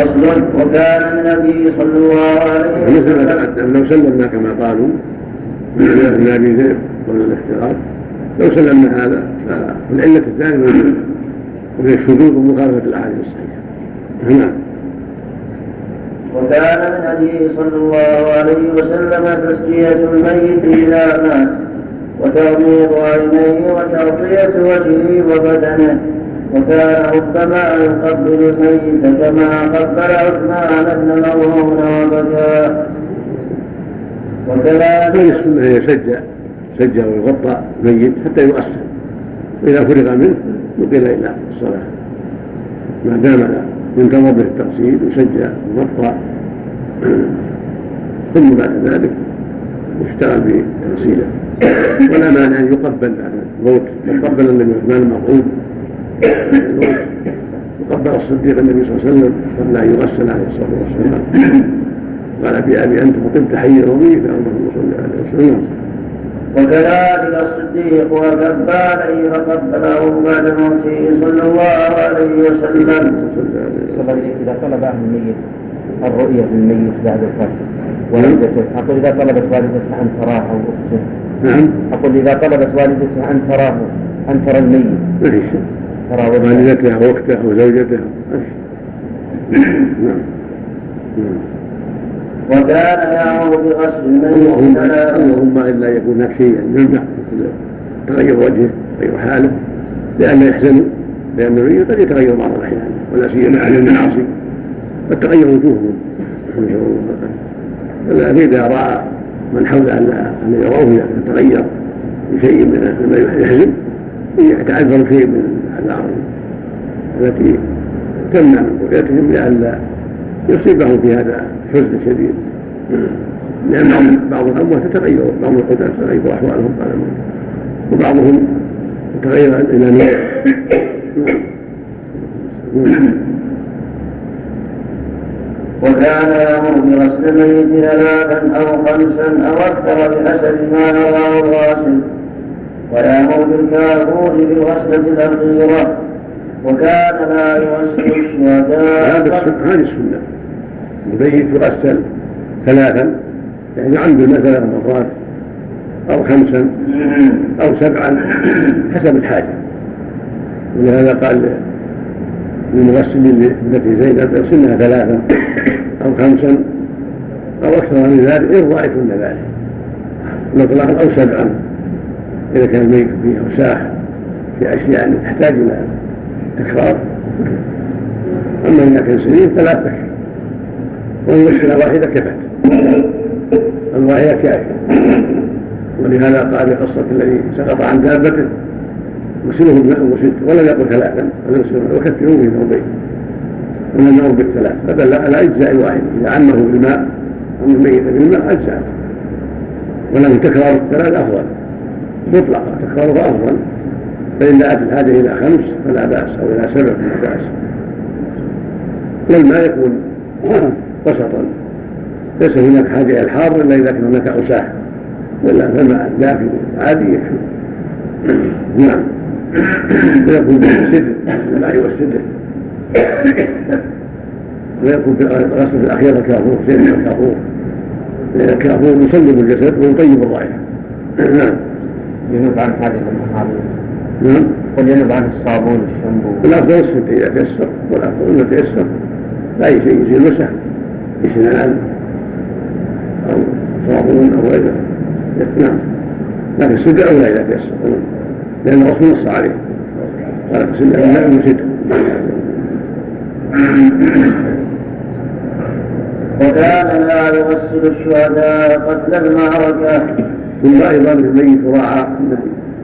فصل وكان النبي صلى الله عليه وسلم لو سلمنا كما قالوا من ابي ذئب قبل الاختلاط لو سلمنا هذا فالعلة الثانية وهي الشذوذ ومخالفة الأحاديث الصحيحة. نعم. وكان من هديه صلى الله عليه وسلم تسجية الميت إذا مات وتغميض عينيه وتغطية وجهه وبدنه. وكان ربما يقبل الميت كما قبل عثمان بن مظعون وبكى. وكذلك السنة هي يسجى سجى ويغطى الميت حتى يؤثر. وإذا فرغ منه نقل إلى الصلاة. ما دام ينتظر به التغسيل يسجى ويغطى ثم بعد ذلك يشتغل بتغسيله. ولا مانع أن يقبل بعد الموت. قبل النبي عثمان المرحوم وقبل الصديق النبي صلى الله عليه وسلم قبل أن يغسل عليه الصلاة والسلام. قال بأبي أنت وقمت حيا وميتا اللهم صل عليه وسلم. وكذلك الصديق وكفى فقبله بعد موته صلى الله عليه وسلم. إذا طلب أهل الميت الرؤية للميت بعد وفاته والدته. أقول إذا طلبت والدته أن تراه أو أخته. نعم. أقول إذا طلبت والدته أن تراه أن ترى الميت. ترى والدتها أو أخته أو زوجته نعم. وكان يأمر بغسل الميت اللهم إلا يكون هناك شيء يمنع مثل تغير وجهه تغير حاله. لأن يحزن لأن النبي قد يتغير بعض الأحيان. ولا سيما أهل المعاصي. قد تغير وجوههم فلا إذا رأى من حوله أن يروه يتغير بشيء من ما يحزن يتعذر شيء من الأعراض التي تمنع من رؤيتهم لئلا يصيبهم في هذا حزن شديد. لأن بعض الأموات تتغير بعض القتال تتغير أحوالهم بعد وبعضهم يتغير إلى نور وكان يأمر بغسل الميت ثلاثا أو خمسا أو أكثر بحسب ما نراه الغاسل ويأمر بالكافور بالغسلة الأخيرة وكان لا يغسل الشهداء هذه السنة. الميت يغسل ثلاثا يعني عنده ثلاث مرات أو خمسا أو سبعا حسب الحاجة. ولهذا قال للمغسل التي زينب يغسلها ثلاثا أو خمسا أو أكثر من ذلك إن رأيتن ذلك. مطلقا أو سبعا. إذا كان الميت فيه أوساخ في أشياء تحتاج إلى تكرار. أما إذا كان سليم فلا تكفي والمشكلة واحدة كفت. الواحدة كافية ولهذا قال في قصة الذي سقط عن دابته وسله بماء وست ولم يقل ثلاثا ولم وكفروا به ثوبين ولم يمر بالثلاث. فدل على أجزاء الواحد إذا عمه بالماء عم الميت بالماء أجزاء. ولكن تكرار الثلاث أفضل. مطلقا تكرارها افضل فإن دعت الحاجة إلى خمس فلا بأس أو إلى سبع فلا بأس. والماء يكون وسطا. ليس هناك حاجة إلى الحار إلا إذا كان هناك أوساخ. ولا فالماء دافئ عادي يكفي. نعم. ويكون بالسدر الماء والسدر ويكون في الغسل الاخيره كافور سيد الكافور لأن الكافور يصلب الجسد ويطيب الرائحة. نعم. ينوب عن حاجة المحارم نعم. قل ينوب عن الصابون الشامبو الافضل السدر اذا تيسر. والافضل انه تيسر. باي شيء يصير مسح اسنان أو صابون أو غيره. نعم. لكن السدر اولى اذا تيسر. لأن الرسول نص عليه. قال اغسل بالماء وسدر وكان لا يغسل الشهداء قتل المعركة ثم أيضا الميت راعى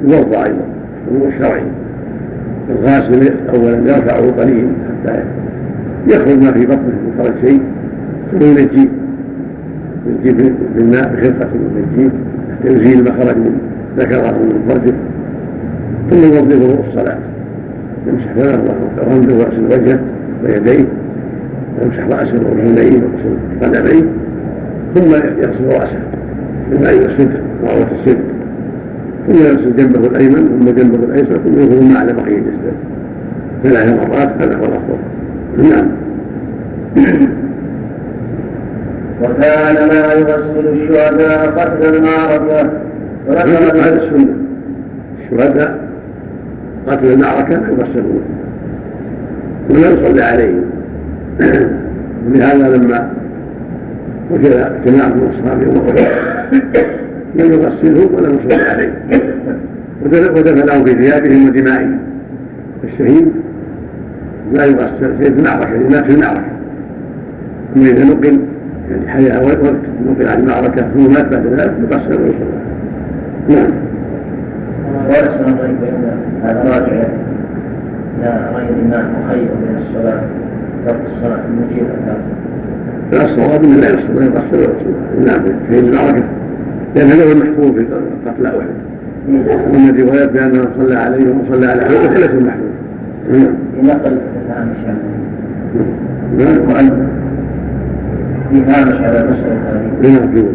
يوضع أيضا هو الشرعي. الغاسل أولا يرفعه قليل حتى يخرج ما في بطنه من خرج شيء ثم ينجيه ينجيه بالماء بخرقة ينجيه حتى يزيل ما خرج من ذكره من فرجه ثم يوظفه الصلاة. يمسح فمه ورمده ويغسل وجهه ويديه ويمسح رأسه واذنيه ويغسل قدميه ثم يغسل رأسه. بالماء والسدر وعروة السدر ثم يغسل جنبه الأيمن ثم جنبه الأيسر ثم يغسل ما على بقية جسده ثلاث مرات هذا هو الأفضل. نعم. وكان لا يغسل الشهداء قتل المعركة. هذا السنة الشهداء قتل المعركة يغسلون ولا يصلي عليهم. ولهذا لما وجد اجتماع من اصحاب يوم لم يغسلهم ولم يصلي عليهم ودفنهم في ثيابهم ودمائهم الشهيد لا يغسل في المعركة لأنه في المعركة. أما إذا نقل يعني حياة وقت نقل عن المعركة ثم مات بعد ذلك يغسل ويصلى نعم. ويحسن هذا راجع إلى غير الصلاة ترك الصلاة المجيبة. لا الصواب انه لا يصلي يغسل ويصلى نعم في المعركة لأن هذا هو المحفوظ في قتل أحد ومن الروايات بأنه صلى عليه وصلى على أحد وليس المحفوظ نعم نقل هامش نعم في هامش على المسألة نعم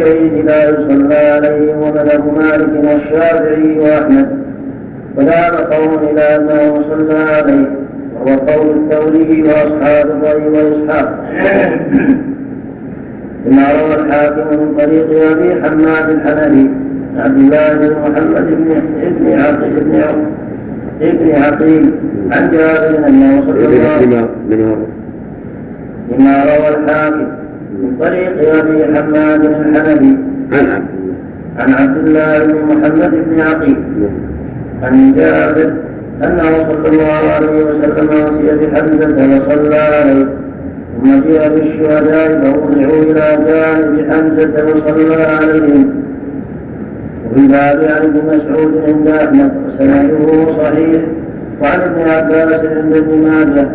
الشهيد لا يصلى عليه ومذهب مالك والشافعي وأحمد وذهب قوم إلى انه صلى عليه. وهو قول الثوري وأصحاب الراي واسحاق لما روى الحاكم من طريق أبي حماد الحنفي عبد الله بن محمد بن ابن عقيل ابن ابن عقيل عن جابر انه صلى الله عليه لما روى الحاكم من طريق أبي حماد الحنفي عن عبد عن عبد الله بن محمد بن عقيل. عن جابر أنه صلى الله عليه وسلم وصي بحمزه وصلى عليه. ثم جاء بالشهداء فوضعوا إلى جانب حمزة وصلى عليهم. وفي باب عن ابن مسعود عند أحمد وسنده صحيح وعن ابن عباس عند ابن ماجه.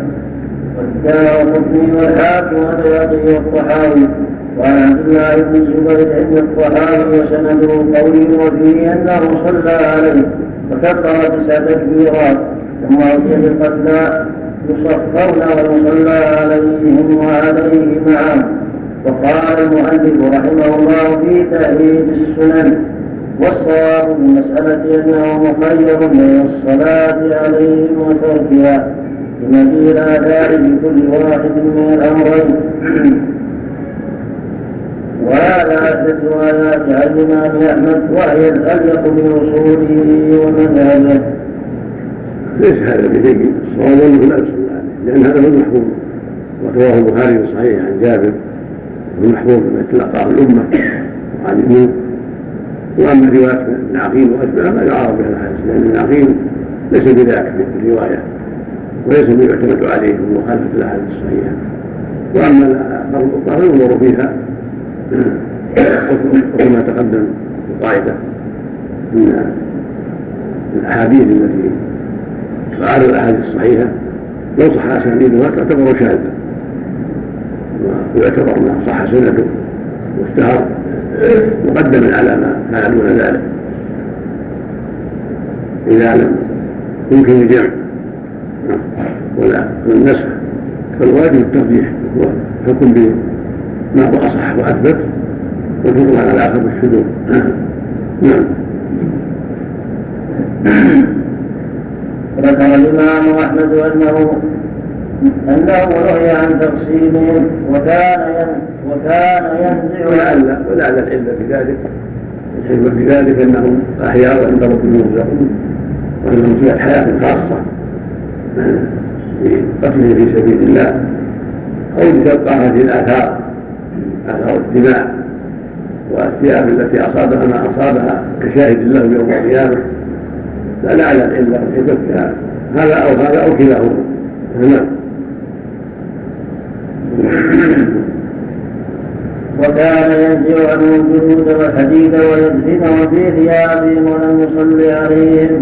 والدار والحاكم والبياضي والطحاوي. وعن عبد الله بن الزبير عند الطحاوي وسنده قوي وفيه أنه صلى عليه فكبر تسع تكبيرات ثم اتي بالقتلى يصفون ويصلى عليهم وعليه معهم وقال المؤلف رحمه الله في تأهيد السنن والصواب في المسألة أنه مخير بين الصلاة عليهم وتركها لمجيء الآثار بكل واحد من الأمرين. وهذا عدة روايات عن الإمام أحمد وهي الأليق بأصوله ومذهبه. ليس هذا بجيد الصواب أنه لا يصلى عليه لأن هذا هو المحفوظ ورواه البخاري في صحيح عن جابر هو المحفوظ بما تلقاه الأمة وعن ابنه وأما رواية ابن عقيل وأتباعه لا يعارض بها الحديث لأن ابن عقيل ليس بذاك في الرواية وليس يعتمد عليه في مخالفة الأحاديث الصحيحة. وأما الآثار الأخرى فينظر فيها وكما تقدم القاعدة أن الأحاديث التي تعارض الأحاديث الصحيحة. لو صح أسانيدها تعتبر شاذة ويعتبر أنها صح سنده واشتهر مقدما على ما كان دون ذلك. إذا لم يمكن الجمع. ولا النسخ فالواجب الترجيح هو الحكم بما هو اصح واثبت والحكم على الآخر بالشذوذ نعم ذكر الإمام أحمد أنه أنه روي عن تقسيمهم وكان وكان ينزع ولعل ولعل العلة في ذلك الحكمة في ذلك أنهم أحياء عند ربهم يرزقون. وأنهم في حياة خاصة. في قتله في سبيل الله. أو لتبقى هذه الآثار. آثار الدماء والثياب التي أصابها ما أصابها كشاهد له يوم القيامة فلعل العلة في هذا أو هذا أو كلاهما. نعم. وكان ينزع عنه الجلود والحديد ويدفنه في ثيابهم ولم يصلي عليهم.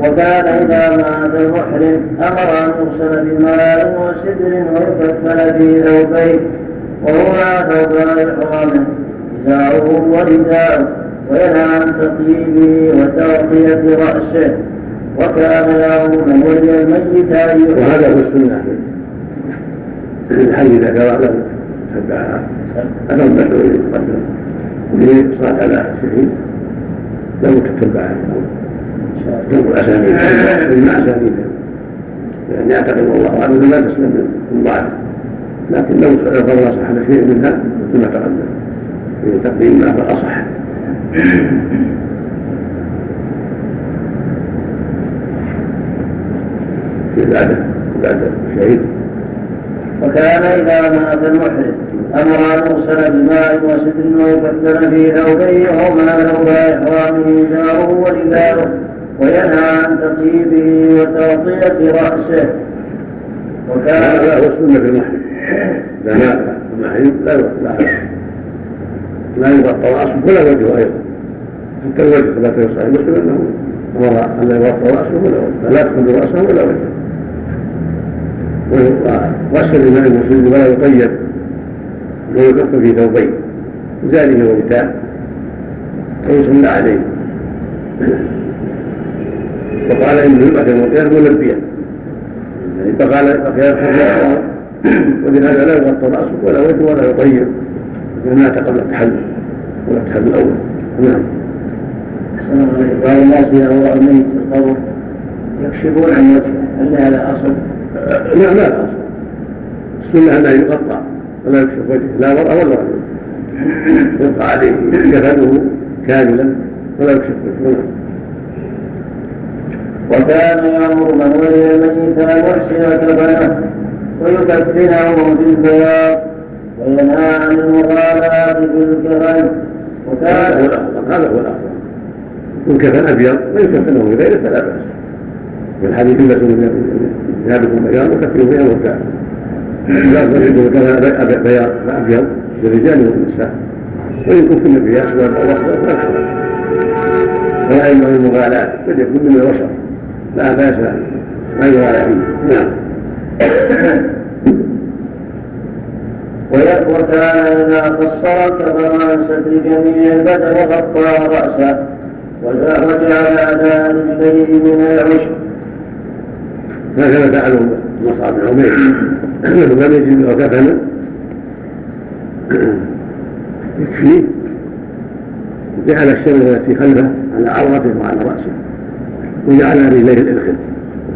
وكان إذا مات المحرم أمر أن يغسل بماء وسدر ويكفل في ثوبين وهما ثوبا إحرامه إزاره ورداءه وينهى عن تطيبه وتغطية رأسه وكان يوما ولي الميت أن وهذا هو السنة الحي إذا كان له تبعها هذا المشروع يتقدم للصلاة على الشهيد له تتبعها جمع أسانيد. جمع يعني يعتقد والله أعلم لا تسلم من ضعف لكن لو فرض صح شيء منها مثل ما تقدم. في تقديم ما في العاده بعد الشهيد وكان إذا مات المحرم أمر أن يغسل بماء وسدر ويكفن في ثوبيه وما ثوب إحرامه جاره ولداره وينهى عن تطيبه وتغطية رأسه. وكان هذا هو السنة في المحرم. مات المحرم لا لا لا يغطى رأسه ولا وجهه أيضا حتى الوجه كما في صحيح مسلم أنه أمر أن لا يغطى رأسه ولا وجهه فلا تدخل رأسه ولا وجهه وغسل الماء المسلم ولا يقيد. ويكف في ثوبين. وزاده ورداء. ويصلى عليه. وقال ان المأثم والقيام ملبيا يعني فقال الحر ولهذا لا يغطى رأسه ولا وجهه ولا يطيب إذا مات قبل التحلل ولا التحلل الأول. نعم. بعض الناس اذا وضعوا الميت في القبر يكشفون عن وجهه. هل هذا أصل؟ لا لا لا. السنة أنه يغطى ولا يكشف وجهه. لا مرأة ولا رجل يبقى عليه جسده كاملا ولا يكشف وجهه. وكان يأمر من ولي الميت أن يحسن كفنه ويكفنه بالبياض وينهى عن المغالاة بالكفن وكان هذا هو الأفضل كفن أبيض ويكفنه بغيره فلا بأس. في الحديث البس ثيابكم بياض وكفنوا بها موتاكم لا تجدوا كان بياض للرجال والنساء. وإن كفن به اسود أو اخضر فلا حرج ولا ينبغي المغالاة بل يكون من البشر لا بأس ما يغالى فيه. نعم. وكان إذا قصر كفر ستر جميع البدن وغطى رأسه وجعل أداء رجليه من العشب. هكذا فعلوا مصعب بن عمير. لم يجد له كفنا يكفيه جعل الشمل التي خلفه على عورته وعلى رأسه. وجعل رجليه الالخل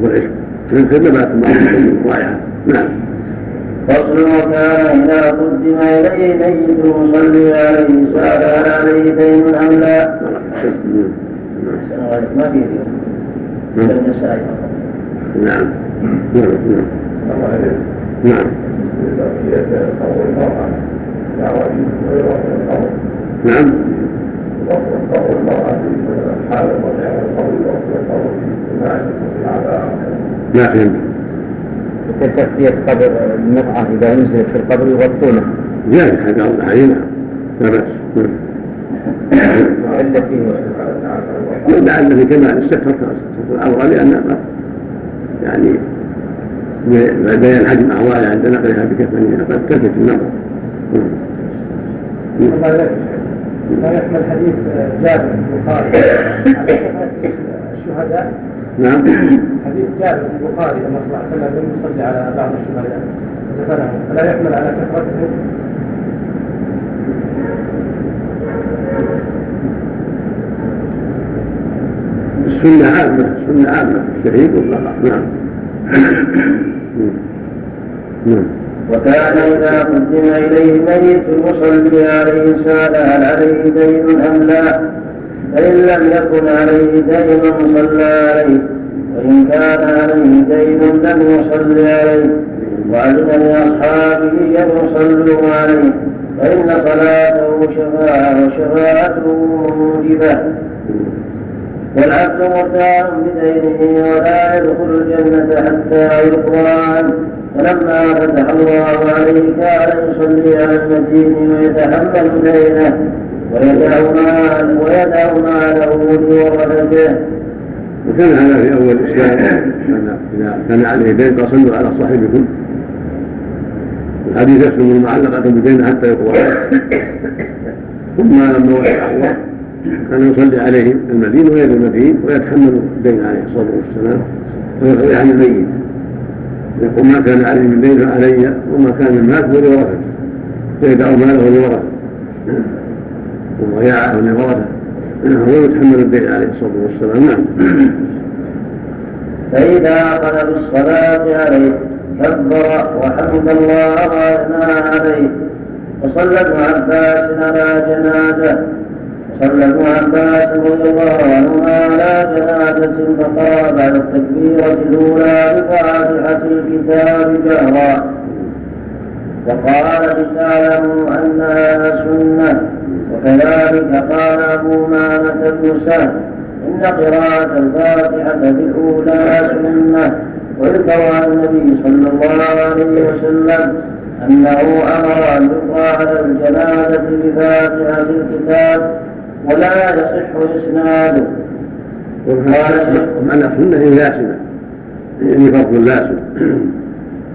والعشق نبات معروف رائعه نعم فصل وكان إذا قدم إليه ميت مصلي عليه سأل عليه دين أم لا؟ ما في نعم نعم نعم نعم نعم ما فهمت تغطية قبر المرأة إذا نزلت في القبر يغطونه. جاهز هذا الحديث لا بأس. علة فيه لعل في كمال الستر العورة لأن يعني بيان حجم أعوالها عند نقلها بكفنها قد تلفت النظر. لا يحمل حديث جابر البخاري الشهداء نعم. حديث جابر البخاري أن صلى الله عليه وسلم لم يصلي على بعض الشهداء دفنهم فلا يحمل على كثرتهم السنة عامة السنة عامة. الشهيد والبقاء نعم. نعم. وكان إذا قدم إليه ميت يصلي عليه سأل هل عليه دين أم لا؟ فإن لم يكن عليه دين صلى عليه وإن كان عليه دين لم يصل عليه وأذن لأصحابه أن يصلوا عليه فإن صلاته شفاعة وشفاعته موجبة. والعبد مرتاح بدينه ولا يدخل الجنة حتى عنه. فلما فتح الله عليه كان يصلي على المدين ويتحمل دينه. ويدع مال ويدع ماله لورثته. وكان هذا في أول الاسلام إذا كان عليه دين قال صلوا على صاحبكم. الحديث يسلم المعلقة بدين حتى يقضى ثم لما وسع الله كان يصلي عليه المدين وغير المدين ويتحمل الدين عليه الصلاة والسلام ويقضي عن الميت. يقول ما كان علي من دين فعلي وما كان من مات فلورثته فيدع ماله لورثته وضياعه لورثته هو يتحمل الدين عليه الصلاة والسلام. نعم. فإذا أخذ بالصلاة عليه كبر وحمد الله وأثنى عليه. وصلى ابن عباس على جنازة. صلى ابن عباس رضي الله عنهما على جنازة فقرأ بعد التكبيرة الأولى بفاتحة الكتاب جهرا. وقال لتعلموا أنها سنة. وكذلك قال أبو مامة بن إن قراءة الفاتحة بالأولى سنة. ويذكر عن النبي صلى الله عليه وسلم أنه أمر أن يقرأ على الجنازة بفاتحة الكتاب ولا يصح إسناده. ومعنى سنة لازمة يعني فرض لازم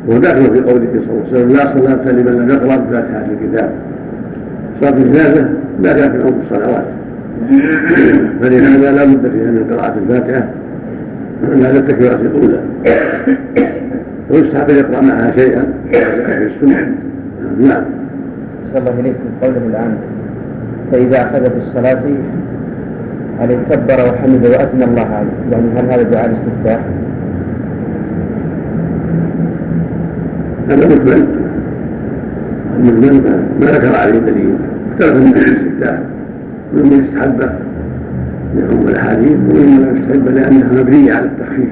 وداخل في قوله صلى الله عليه وسلم لا صلاة لمن لم يقرأ بفاتحة الكتاب. صلاة الجنازة لا في عمق الصلوات. فلهذا لا بد فيها من قراءة الفاتحة بعد التكبيرات الأولى ويستحب أن يقرأ معها شيئا. في السنة نعم. صلى الله إليك في قوله الآن فإذا أخذ في الصلاة عليه كبر وحمد وأثنى الله عليه؟ يعني هل هذا دعاء الاستفتاح؟ هذا مجمل المجمل ما ذكر عليه دليل اختلف من الاستفتاح مما يستحب لعموم الاحاديث ومما يستحب لانها مبنيه على التخفيف.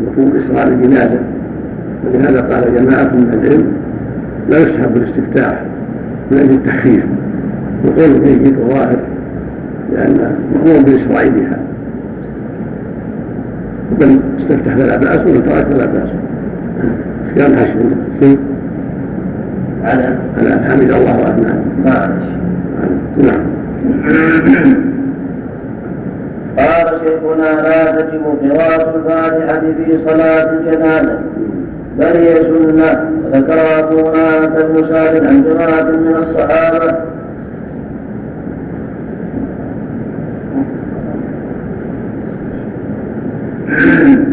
ومفهوم اصرار الجنازه ولهذا قال جماعة من العلم لا يستحب الاستفتاح من أجل التخفيف. وقول جيد وظاهر لأن مامور باسراء بها بل استفتح فلا باس ومن ترك فلا باس كان شيء على على حمد الله واثنى نعم. قال شيخنا لا تجب قراءة الفاتحة في صلاة الجنازة بل هي سنة. ذكر أبو أمامة بن سعد عن جماعة من الصحابة.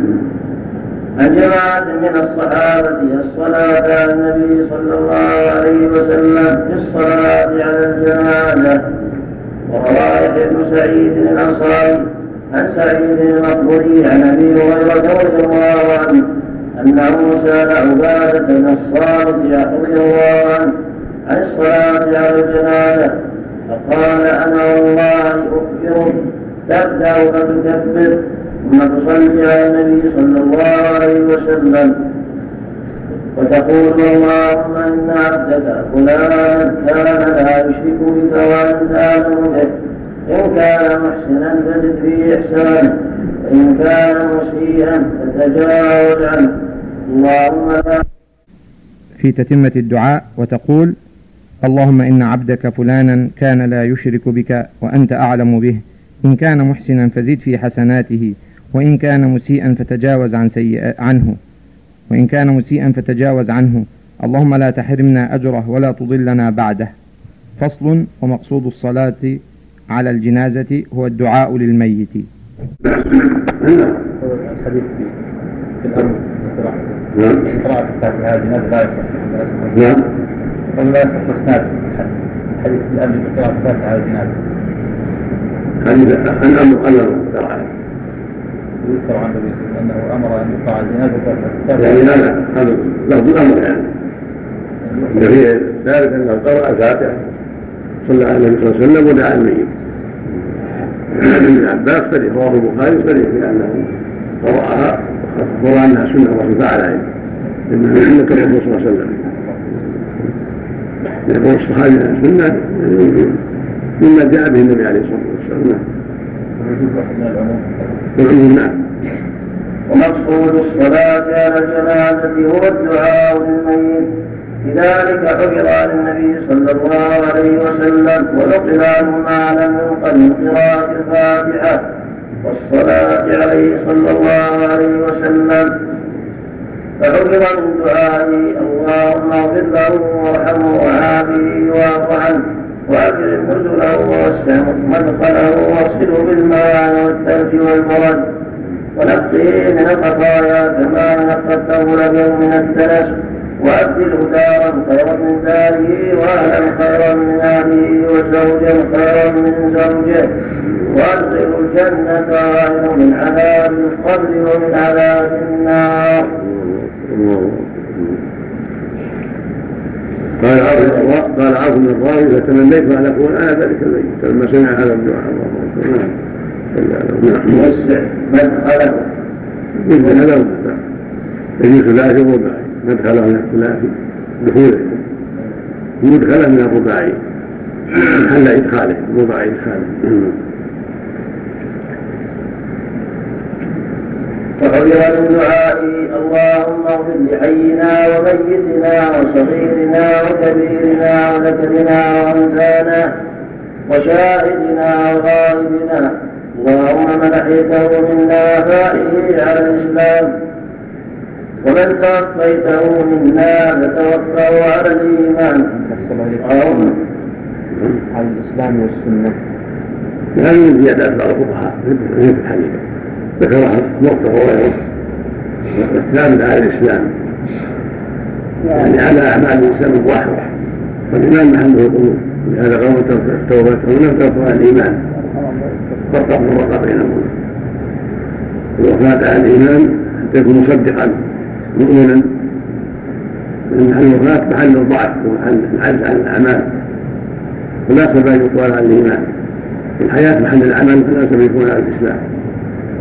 جماعة من الصحابة الصلاة على النبي صلى الله عليه وسلم في الصلاة على الجنازة. وروى يحيى بن سعيد الأنصاري عن سعيد المقبوري عن أبي هريرة رضي الله عنه أنه سأل عبادة بن الصامت رضي الله عنه عن الصلاة على الجنازة. فقال أنا والله أخبرك تبدأ فتكبر ثم تصلي على النبي صلى الله عليه وسلم. وتقول اللهم إن عبدك فلانا كان لا يشرك بك وأنت أعلم به إن كان محسنا فزد في إحسانه وإن كان مسيئا فتجاوز عنه اللهم لا في تتمة الدعاء وتقول اللهم إن عبدك فلانا كان لا يشرك بك وأنت أعلم به. إن كان محسنا فزد في حسناته. وإن كان مسيئا فتجاوز عن سيئ عنه. وإن كان مسيئا فتجاوز عنه. اللهم لا تحرمنا أجره ولا تضلنا بعده. فصل ومقصود الصلاة على الجنازة هو الدعاء للميت. الحديث في الأمر نعم. قراءة الفاتحة على الجنازة لا يصح. نعم. لا يصح إسناد الحديث. في الأمر الفاتحة على الجنازة. أمر يذكر عن النبي صلى الله عليه وسلم أمر أن يقرأ على الجنازة فاتحة يعني هذا هذا لفظ الامر يعني. ان في ذلك انه قرأ الفاتحة صلى على النبي صلى الله عليه وسلم ودعا الميت. ابن عباس صريح رواه البخاري صريح بانه قرأها وروى أنها سنة الرسول فعل انها سنه الرسول صلى الله عليه وسلم. يقول الصحابي أنها سنة مما جاء به النبي عليه الصلاة والسلام. ومقصود الصلاة على الجنازة هو الدعاء للميت. لذلك حفظ عن النبي صلى الله عليه وسلم ونقل عنه ما لم ينقل من قراءة الفاتحة. والصلاة عليه صلى الله عليه وسلم. فحفظ من دعائه اللهم اغفر له وارحمه وعافه واعف عنه واكرم نزله ووسع مدخله واغسله بالماء والثلج والبرد ونقيه من الخطايا كما نقى الابيض من الدنس وأبدله دارا خيرا من داره وأهلا خيرا من أهله وزوجا خيرا من زوجه وأدخل الجنة غير من عذاب القبر ومن عذاب النار. قال عوف قال عوف بن الراوي فتمنيت أن اكون أنا ذلك الميت فلما سمع هذا الدعاء اللهم نعم. وسع مدخله. مثل هذا يجوز ثلاثي ورباعي مدخله من الثلاثي دخوله. مدخله من الرباعي. محل إدخاله. الرباعي إدخاله. وحذر من دعائي اللهم اغفر لحينا وميتنا وصغيرنا وكبيرنا وذكرنا وأنثانا وشاهدنا وغائبنا اللهم من احيته منا فاحيه على الإسلام ومن توفيته منا فتوفه على الإيمان. على الإسلام والسنة. هذه زيادات بعض الفقهاء في الحديث ذكرها موقف وغيره والثابت على الاسلام يعني على أعمال الإنسان الظاهرة. والإيمان محله القلوب لهذا قوم توبتهم لم ترفع الإيمان. فرق فرق بينهم الوفاة على الإيمان حتى يكون مصدقا مؤمنا. لأن محل الوفاة محل الضعف ومحل العجز عن الأعمال. مناسب ان يقال عن الإيمان. الحياة محل العمل فلا ان يكون على الإسلام.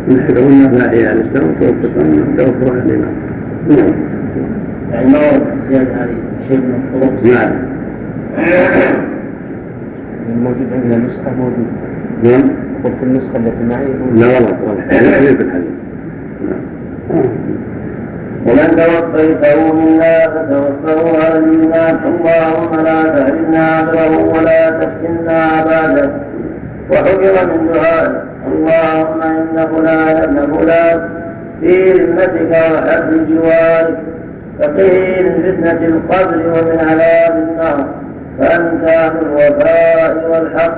من حيث قلنا فاحيا على الاسلام وتوفق توفر على الايمان نعم. يعني ما ورد زيادة هذه شيء من الطرق. نعم. الموجود عندنا نسخة؟ موجود. نعم. قلت النسخة التي معي. لا غلط غلط هذا في الحديث. نعم. ومن توفيته منا فتوفه الايمان اللهم لا تحرمنا اجره ولا تفتنا عباده. وحكم من دعائه. اللهم ان فلان ابن فلان في ذمتك وحد جوارك فقه من فتنة القبر ومن عذاب النار فأنت أهل الوفاء والحق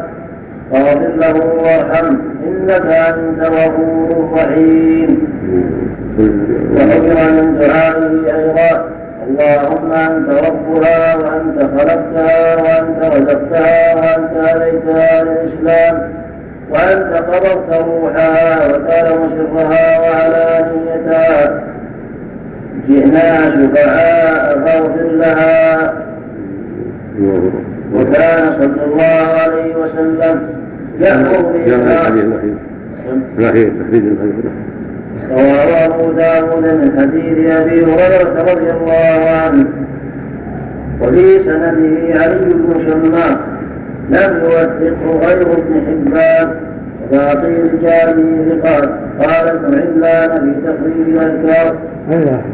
فاغفر له وارحمه إنك أنت غفور رحيم وحكم من دعائه أيضا اللهم أنت ربها وأنت خلقتها وأنت رزقتها وأنت هديتها للإسلام وأنت قبضت روحها وتعلم سرها وعلانيتها جئنا شفعاء فاغفر لها. وكان صلى الله عليه وسلم يأمر الحديث الأخير. الأخير تخريج الحديث رواه أبو داود من حديث أبي هريرة رضي الله عنه. وفي سنده علي بن شماخ لم يوثقه غير ابن حبان. وباقي رجاله ثقات قال ابن علان في تخريج الاذكار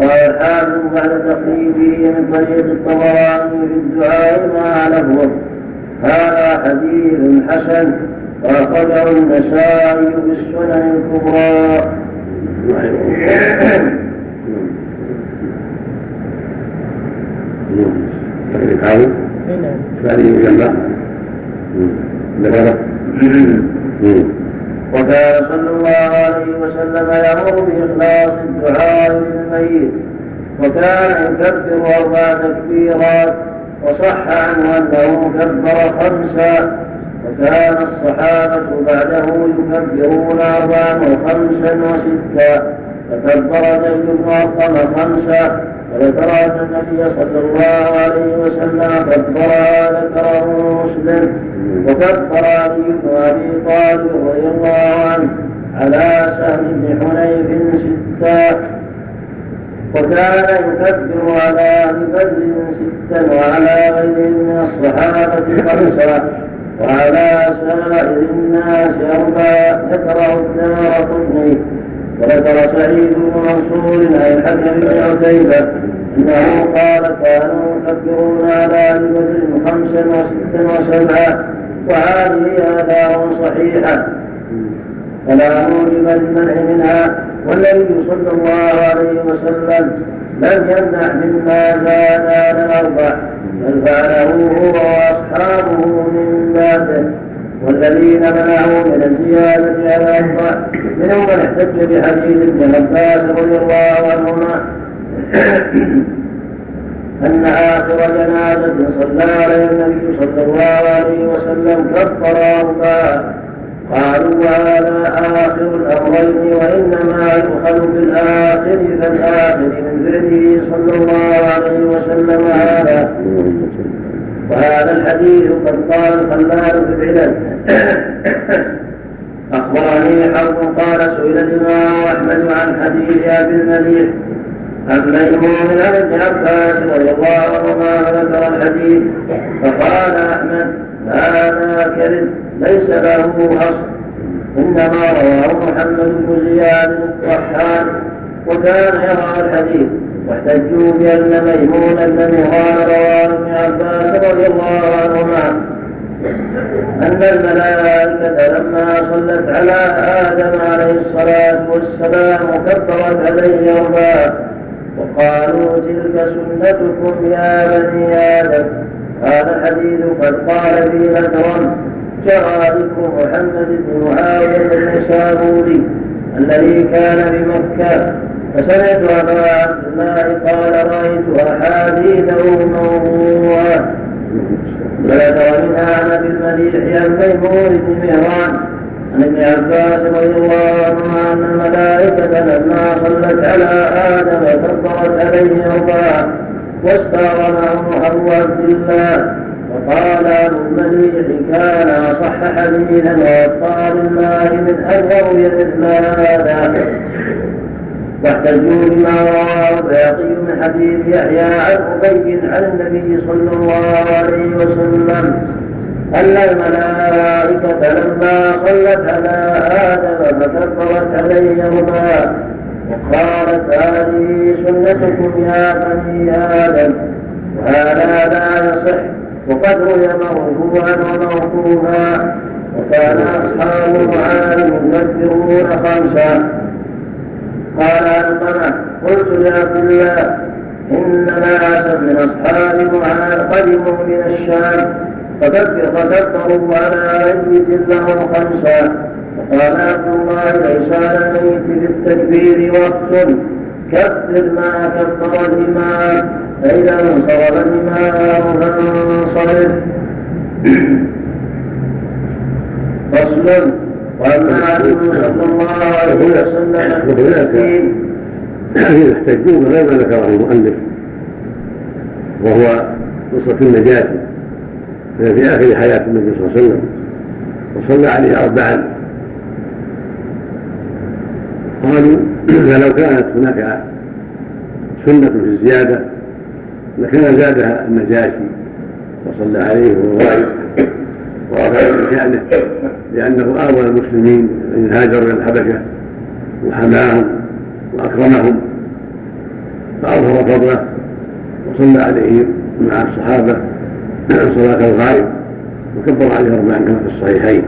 قال الحافظ بعد تخريجه من طريق الطبراني في الدعاء مع لفظه هذا حديث حسن. وأخرجه النسائي في السنن الكبرى. تقريب حاول ثاني وكان صلى الله عليه وسلم يأمر بإخلاص الدعاء للميت وكان يكبر أربع تكبيرات وصح عنه أنه كبر خمسا وكان الصحابة بعده يكبرون أربعا وخمسا وستا فكبر زيد بن خمسا وذكر أن النبي صلى الله عليه وسلم كبرها ذكره مسلم وكبر علي بن أبي طالب رضي الله عنه على سهل بن حنيف ستا وكان يكبر على ابي بكر ستا وعلى غيره من الصحابه خمسا وعلى سائر الناس أربعة ذكره الدار قطني وذكر سعيد بن منصور عن الحكم بن عتيبة إنه قال كانوا يكبرون على ابي بكر خمسا وستا وسبعا وهذه آثار صحيحة. فلا موجب للمنع منها. والنبي صلى الله عليه وسلم لم يمنع مما زاد على الأربع بل فعله هو وأصحابه من بعده والذين منعوا من الزيادة على الأربع منهم من احتج بحديث ابن عباس رضي الله عنهما. أن آخر جنازة صلى عليه النبي صلى الله عليه وسلم كفر أربعة قالوا وهذا آخر الأمرين وإنما يؤخذ بالآخر فالآخر من فعله صلى الله عليه وسلم هذا. وهذا الحديث قد قال الخلال في العلل أخبرني حرب قال سئل الإمام أحمد عن حديث أبي المليح عن ميمون عن ابن عباس رضي الله عنهما ذكر الحديث فقال أحمد هذا كذب ليس له أصل إنما رواه محمد بن زياد الطحان. يرى الحديث. واحتجوا بأن ميمون بن مهران رواه ابن عباس رضي الله عنهما. أن الملائكة لما صلت على آدم عليه الصلاة والسلام كبرت عليه أربعة. وقالوا تلك سنتكم يا بني آدم. هذا الحديث قد قال فيه الأكرم. جرى بكم محمد بن معاوية النسابوري الذي كان بمكة. فسمعت أبا عبد الله قال رأيت أحاديثه موضوعة. منها عن ابي المليح عن ميمون بن مهران. عن ابن عباس رضي الله عنهما أن الملائكة لما صلت على آدم كبرت عليه أربعة. واستار معه ابو عبد الله. وقال أبو المليح كان أصح حديثا واتقى لله من يروي مثل هذا واحتجوا بما رواه الباقي من حديث يحيى عن أبي عن النبي صلى الله عليه وسلم أن الملائكة لما صلت على آدم فكبرت عليهما وقالت هذه سنتكم يا بني آدم وهذا لا يصح وقد روي مرفوعا وموقوفا وكان أصحاب معاذ يكبرون خمسا. قال علقمة قلت لعبد الله إن ناسا من أصحاب معاذ قدموا من الشام فكبروا على ميت له خمسا فقال عبد الله ليس على الميت بالتكبير وقت كبر ما كبر الإمام فإذا انصرف الإمام فانصرف. فصل علي صلى الله عليه وسلم وهناك يحتجون غير ما ذكره المؤلف وهو قصة النجاسة في آخر حياة النبي صلى الله عليه وسلم وصلى عليه أربعا قالوا فلو كانت هناك سنة في الزيادة لكان زادها النجاشي وصلى عليه وهو غائب ورفع من شأنه لأنه آوى المسلمين أن هاجروا إلى الحبشة وحماهم وأكرمهم فأظهر فضله وصلى عليه مع الصحابة صلاة الغائب وكبر عليه أربعا كما في الصحيحين.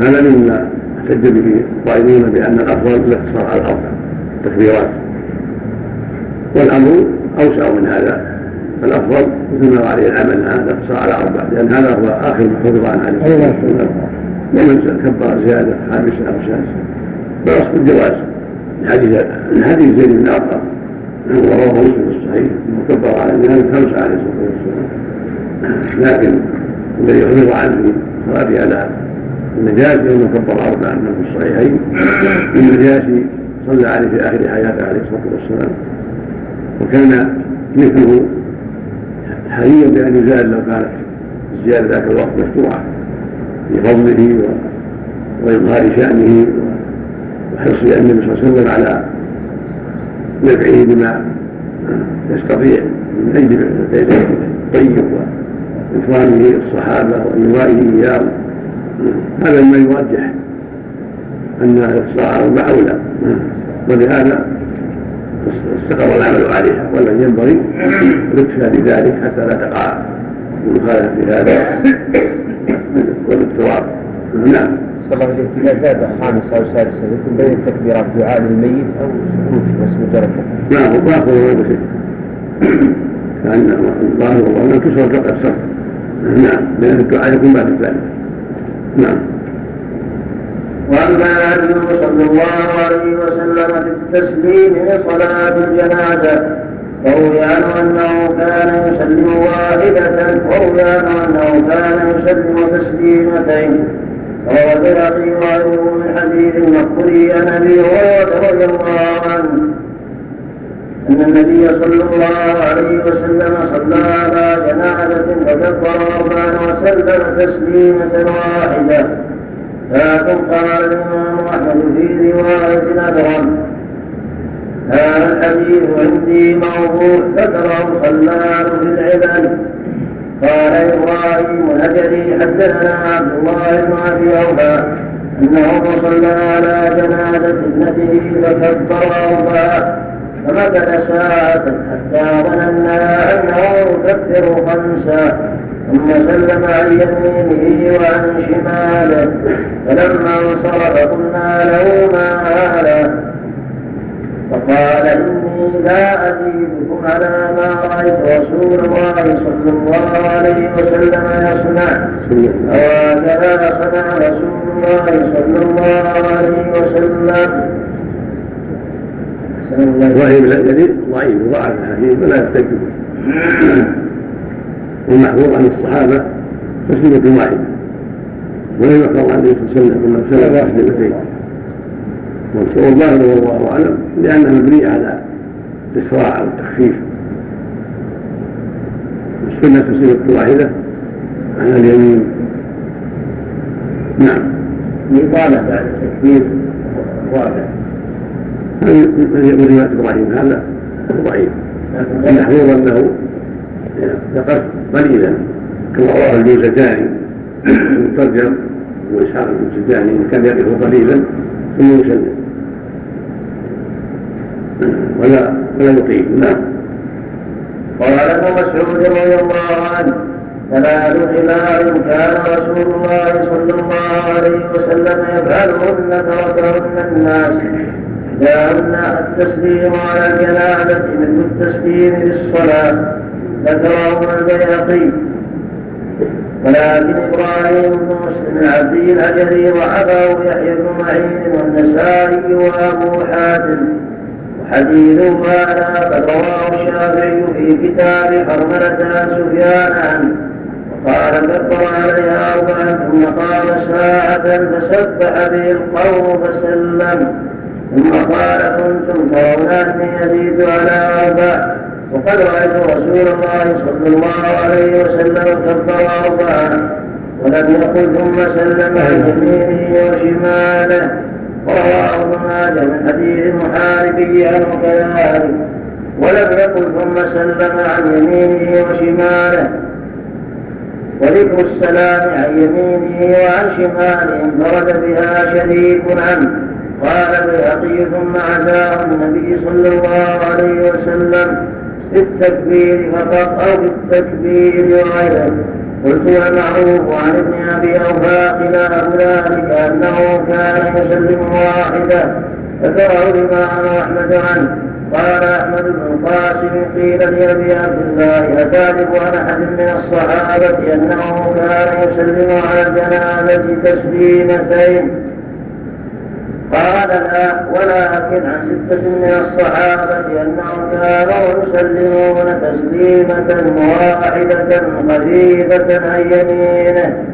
هذا مما احتج به القائلون بأن الأفضل الاقتصار على الأربع تكبيرات. والأمر أوسع من هذا. فالافضل ما عليه العمل هذا اقتصر على أربع لأن هذا هو آخر ما حفظ عن عليه الصلاه والسلام ومن كبر زيادة خامسه أو سادسه بالاصل الجواز لحديث حديث زيد بن ارقم ورواه مسلم في الصحيح إنه كبر على الناس خمسه عليه الصلاة والسلام. لكن الذي حفظ عنه في على النجاشي إنه كبر اربعا في الصحيحين. النجاشي صلى عليه في آخر حياته عليه الصلاة والسلام. وكان مثله حريا بأن يزال لو كانت الزيادة ذاك الوقت مشروعة في فضله وإظهار شأنه وحرص النبي صلى الله عليه وسلم على نفعه بما يستطيع من أجل فعله الطيب وإكرامه الصحابة وإيوائه إياهم هذا مما يرجح أن الاقتصار مع أولى ولهذا استقر العمل عليها. ولم ينبغي الاكتفاء بذلك حتى لا تقع المخالفه في هذا والاضطراب. نعم. صلى الله عليه إذا زاد خامسه أو سادسه يكون بين التكبيرات دعاء للميت أو سكوت بس مجرد نعم ما هو شيء. كان الظاهر والله تصل قطع الصف نعم لأن الدعاء يكون بعد ذلك. نعم. واما النبي صلى الله عليه وسلم بالتسليم لصلاة الجنازة وروي عنه أنه كان يسلم واحدة وروي عنه أنه كان يسلم تسليمتين. روى البيهقي وغيره من حديث المقبري عن أبي هريرة رضي الله عنه أن النبي صلى الله عليه وسلم صلى على جنازة فكبر أربعا وسلم تسليمة واحدة. لكن قال الإمام أحمد في رواية أدرم هذا الحديث عندي موضوع ذكره الخلال في العباد. قال إبراهيم الأجلي حدثنا عبد الله بن أبي أوفى أنه صلى على جنازة ابنته فكبر أربعا فمكث ساعة حتى ظننا أنه يكبر خمسا. ثم سلم عن يمينه وعن شماله فلما انصرف قلنا له ما هذا فقال إني لا أزيدكم على ما رأيت رسول الله صلى الله عليه وسلم يصنع. وهكذا صنع رسول الله صلى الله عليه وسلم. إبراهيم الجليل ضعيف وضعف الحديث ولا يحتج به والمحفوظ عن الصحابة تسليمة واحدة ولم يحفظ عن النبي صلى الله عليه وسلم سلم تسليمتين والظاهر والله أعلم لأنها مبنية على الاسراع والتخفيف السنة تسليمة واحدة على اليمين. نعم. الإطالة بعد التكبير واضح من رواية إبراهيم هذا ضعيف. المحفوظ أنه يقف قليلا كما رواه الجوزجاني المترجم وإسحاق الجوزجاني كان يقف قليلا ثم يسلم. ولا ولا يطيل. نعم. قال ابن مسعود رضي الله عنه ثلاث حمار كان رسول الله صلى الله عليه وسلم يفعلهن تركهن الناس إحداهن التسليم على الجنازة مثل التسليم للصلاة. ذكره البيهقي ولكن إبراهيم بن مسلم العبدي الاجلي وأباه يحيى بن معين والنسائي وأبو حاتم. وحديث هذا قد رواه الشافعي في كتاب حرملة سفيان عنه. وقال كبر عليها أربعا ثم قام ساعة فسبح به القوم فسلم. ثم قال كنتم ترون اني أزيد على أربع وقد رأيت رسول الله صلى الله عليه وسلم كبر أربعا ولم يقل ثم سلم عن يمينه وشماله. ورواه ابن ماجه من حديث المحاربي عنه كذلك ولم يقل ثم سلم عن يمينه وشماله. وذكر السلام عن يمينه وعن شماله انفرد بها شريك عنه. قال البيهقي ثم عزاه النبي صلى الله عليه وسلم. بالتكبير فقط أو بالتكبير وغيره قلت والمعروف عن ابن أبي اوفى خلاف ذلك أنه كان يسلم واحدة ذكره الإمام أحمد عنه. قال أحمد بن القاسم قيل لأبي عبد الله أتعرف عن أحد من الصحابة أنه كان يسلم على الجنازة تسليمتين؟ قال لا ولكن عن ستة من الصحابة أنهم كانوا يسلمون تسليمة واحدة خفيفة عن يمينه.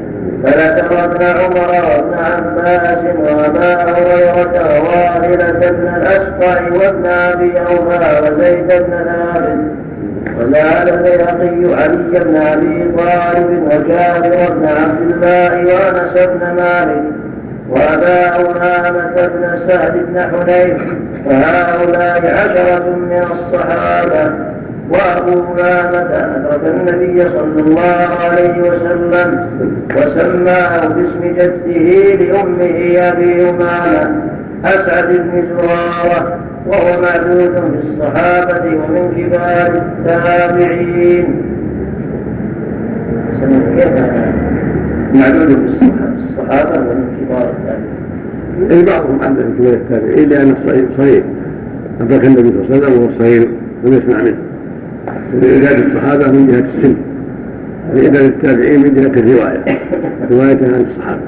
فذكر ابن عمر وابن عباس وأبا هريرة وواهلة بن الأسقع وابن أبي أوفى وزيد بن ثابت. وزاد البيهقي علي بن أبي طالب وجابر بن عبد الله وأنس بن مالك. وأبا أمامة بن سعد بن حنيف وهؤلاء عشرة من الصحابة وأبو أمامة أدرك النبي صلى الله عليه وسلم وسماه باسم جده لأمه أبي أمامة أسعد بن زرارة وهو معدود في الصحابة ومن كبار التابعين. معدود في الصحابة ومن كبار التابعين. اي بعضهم عنده من كبار التابعين لأن الصغير صغير ادرك النبي صلى الله عليه وسلم وهو صغير لم يسمع منه ولإعداد الصحابة من جهة السن ولإعداد التابعين من جهة الرواية رواية عن الصحابة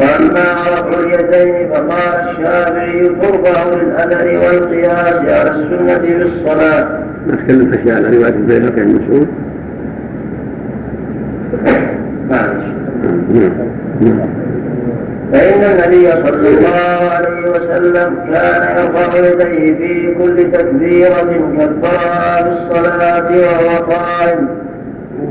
وأما رفع اليدين فقال الشافعي ترفع للاثر والقياس على السنة في الصلاه. نتكلم أشياء على رواية البيهقي عن مسعود. فإن النبي صلى الله عليه وسلم كان يرفع يديه في كل تكبيرة كبرها في الصلاة وهو قائم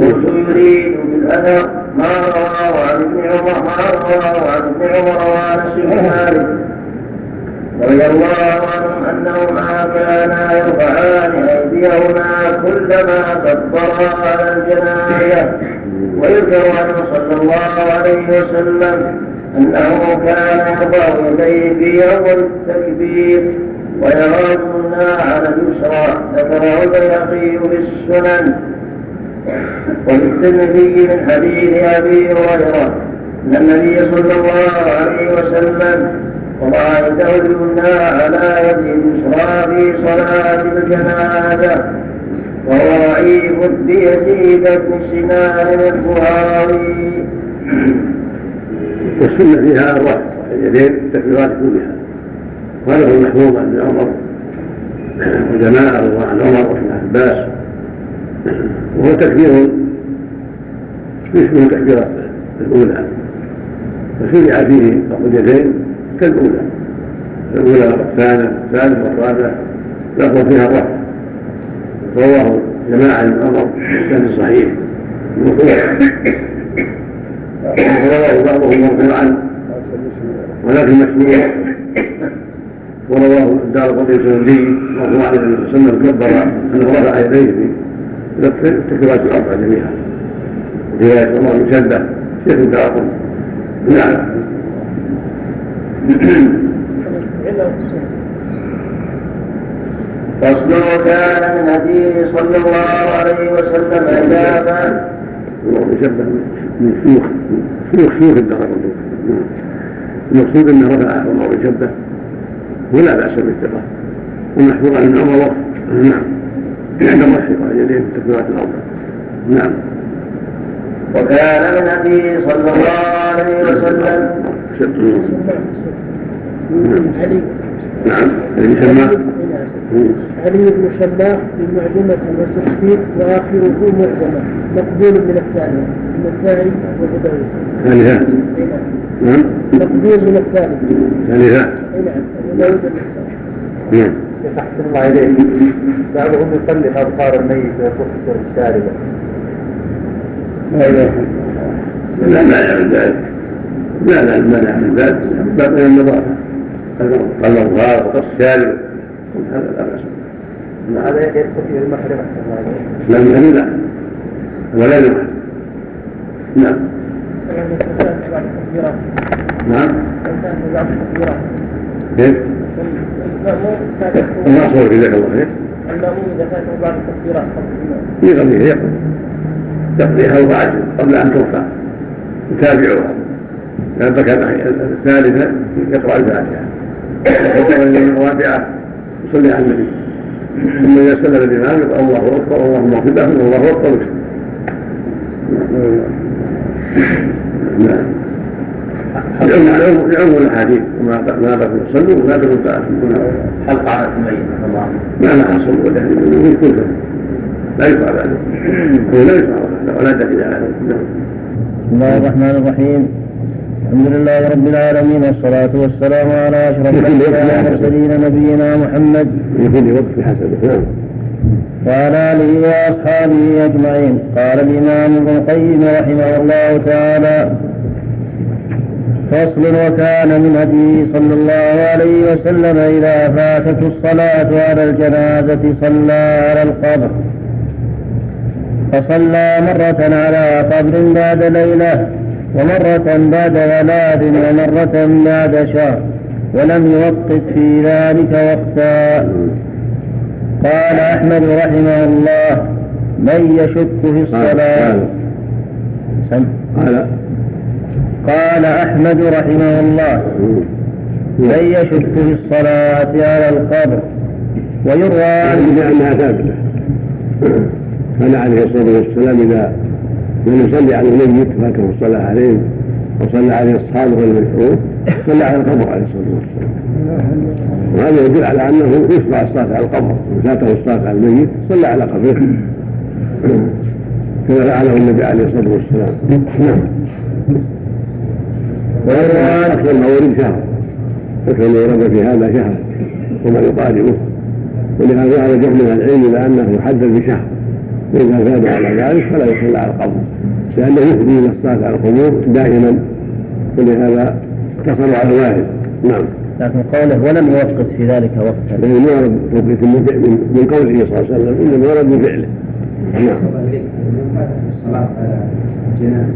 قلت يريد بالأثر ما رواه عن ابن عمر ما رواه عن ابن عمر وأنس بن مالك. رضي الله عنهم انهما كانا يرفعان أيديهما كلما كبرا على الجنايه ويذكر عنه صلى الله عليه وسلم أنه كان يرفع يديه في اول التكبير ويرادنا على اليسرى. ذكره البيهقي في السنن وللترمذي من حديث أبي هريرة أن النبي صلى الله عليه وسلم يده اليمنى على يده اليسرى في صلاة الجنازة. وهو ضعيف بيزيد بن سنان البخاري. والسنة فيها الرفع اليدين التكبيرات كلها وهذا هو المحفوظ عن عمر وجماعة وعن عمر وابن عباس. وهو تكبير يشبه التكبيرات الأولى. فشرع فيه رفع اليدين كالأولى. الأولى والثانية الثالث والرابع يقوى فيها الرفع رواه جماعة من عمر في الصحيح ورواه بعضهم مرفوعا ولكن مشروع ورواه الدار قطني السندي مرفوعا إلى النبي صلى الله عليه وسلم كبر انه رفع يديه في التكبيرات الاربع جميعا. رواية عمر بن شده شيخ الدار نعم. فصل كان من هديه صلى الله عليه وسلم إذا بن شده من الدار المقصود أنه رفع عمر شده ولا بأس بالثقة. والمحفوظ عن عمر وقت نعم. عند الرحم عن يديه التكبيرات الاربع نعم. وكان من هديه صلى الله عليه وسلم علي نعم علي سماه علي بن شباح بمعجمة وتشديد وآخره معجمة مقبول من الثاني من الثاني وابو. ثالثة نعم مقبول من الثالث. ثالثة نعم داود نعم أحسن الله إليك بعضهم يصلح أظفار الميت ويقص الشاربة لا لا لا من ذلك لا لا المنع من ذلك باب من النظافة قال الأظهار وقص الشارب هذا لا بأس هذا يدخل فيه المحرم لا المحرم لا ولا المحرم نعم نعم كيف؟ المأصور جزاك الله خير المأمون إذا فاته بعض التكبيرات يقضيها يقضي يقضيها وبعد قبل أن ترفع يتابعها إذا بكى الثالثة يقرأ الفاتحة. يقرأ الرابعة يصلي على النبي. ثم إذا سلم الإمام يقول الله أكبر اللهم اغفر له الله أكبر. نعم. لعموم الأحاديث وما ما لكم صلوا وما لكم تكون حلقة على الميت الله. ما لها اصل ولا يكون لا يشرع ذلك هو لا يشرع ولا دليل على ذلك بسم الله الرحمن الرحيم. الحمد لله رب العالمين والصلاة والسلام على أشرف الأنبياء والمرسلين نبينا محمد. يكون وقت بحسبه نعم. وعلى آله وأصحابه أجمعين. قال الإمام ابن القيم رحمه الله تعالى فصل وكان من هديه صلى الله عليه وسلم إذا فاتته الصلاة على الجنازة صلى على القبر. فصلى مرة على قبر بعد ليلة. ومرة بعد ثلاث ومرة بعد شهر ولم يوقت في ذلك وقتا. قال أحمد رحمه الله من يشك في الصلاة. قال. قال. أحمد رحمه الله من يشك في الصلاة على القبر ويروى عن لأنها ثابتة. كان عليه الصلاة والسلام إذا من يصلي على الميت فاته الصلاة عليه وصلى عليه الصادق المشهور صلى على القبر عليه الصلاة والسلام. وهذا يدل على أنه يشرع الصلاة على القبر. من فاته الصلاة على الميت صلى على قبره. كما فعله النبي عليه الصلاة والسلام. نعم. أكثر الموارد شهر. أكثر ما ورد في هذا شهر. وما يقاربه ولهذا رجع من العلم إلى انه يحدد بشهر. فاذا زاد على ذلك فلا يصلى على القبر. لأنه يفضي إلى الصلاة على القبور دائما ولهذا اقتصروا على الوارد نعم. لكن قوله ولم يوقت في ذلك وقتا. لأنه ما ورد توقيت من قوله صلى الله عليه وسلم إنما ورد من فعله. نعم. الصلاة على الجنازة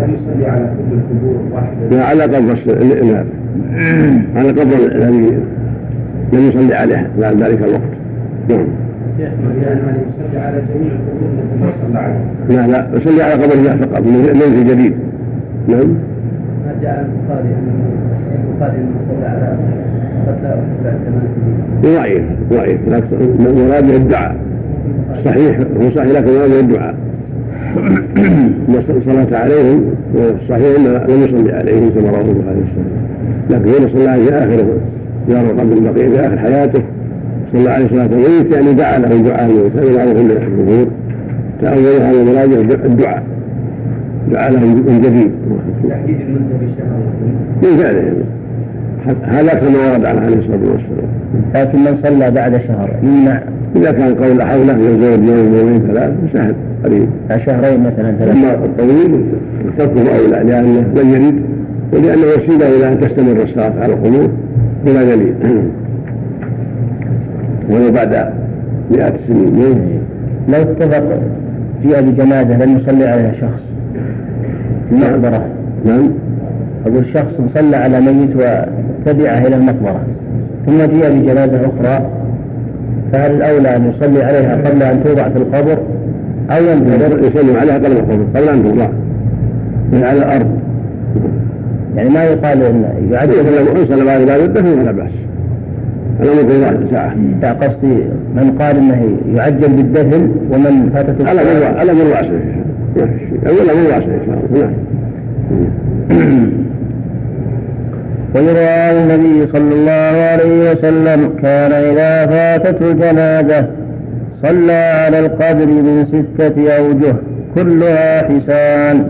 هل يصلي على كل القبور واحدة؟ لا على قبر على قبر الذي لم يصلي عليها بعد ذلك الوقت. نعم. يعني على جميع صلى لا لا يصلي على قبر فقط من في جديد. نعم. ما جاء البخاري البخاري أنه صلى على ضعيف ضعيف مراده الدعاء. صحيح هو صحيح لكن مراده الدعاء. صلاة عليهم صحيح لم يصلي عليهم كما رواه البخاري لكن هنا صلى عليه اخر زار قبل البقيع في آخر حياته. صلى عليه صلاه الميت يعني دعا له دعاء الموت هذا معروف من الجمهور تأول هذا مراجع الدعاء دعا له من جديد. تحديد المده بالشهر من فعله. هذا كما ورد عن عليه الصلاة والسلام. لكن من صلى بعد شهر. يمنع إذا كان قول حوله يزود يوم يومين ثلاث سهل قريب. شهرين مثلا ثلاث أما الطويل تركه أولى لأنه لن يريد ولأنه وسيله إلى أن تستمر الصلاة على القبور بلا دليل ولو بعد مئات السنين لو اتفق جيء بجنازة لم يصلي عليها شخص. في المقبرة. نعم. أقول شخص صلى على ميت وتبعه إلى المقبرة. ثم جيء بجنازة أخرى فهل الأولى أن يصلي عليها قبل أن توضع في القبر أو ينتظر يصلي عليها قبل القبر قبل أن توضع. على الأرض. يعني ما يقال إن يعد صلى بعد ذلك فلا بأس. الامر في ساعه لا. قصدي من قال إنه يعجل بالدفن ومن فاتته من راسه اول من راسه إن شاء الله. نعم. ويروى عن النبي صلى الله عليه وسلم كان إذا فاتته الجنازة صلى على القبر من ستة أوجه كلها حسان.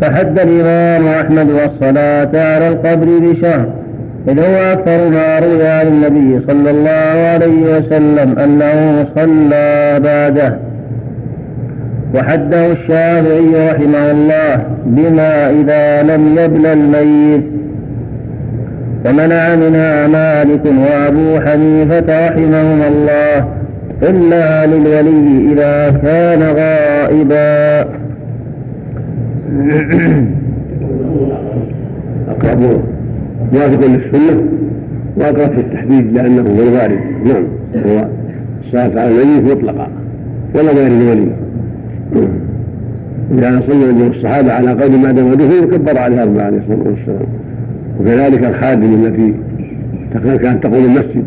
فحد الإمام أحمد والصلاة على القبر بشهر. إذ هو أكثر ما روي عن النبي صلى الله عليه وسلم أنه صلى بعده. وحده الشافعي رحمه الله بما إذا لم يبل الميت. ومنع منها مالك وأبو حنيفة رحمهما الله إلا للولي إذا كان غائبا. أقرب موافق للسنة وأقرب في التحديد لأنه هو الوارد. نعم. هو الصلاة على الميت مطلقا. ولا غير الولي إذا صلى الصحابة على قول ما دام دفن كبر عليه أربعة عليه الصلاة والسلام. وكذلك الخادم التي كانت تقوم المسجد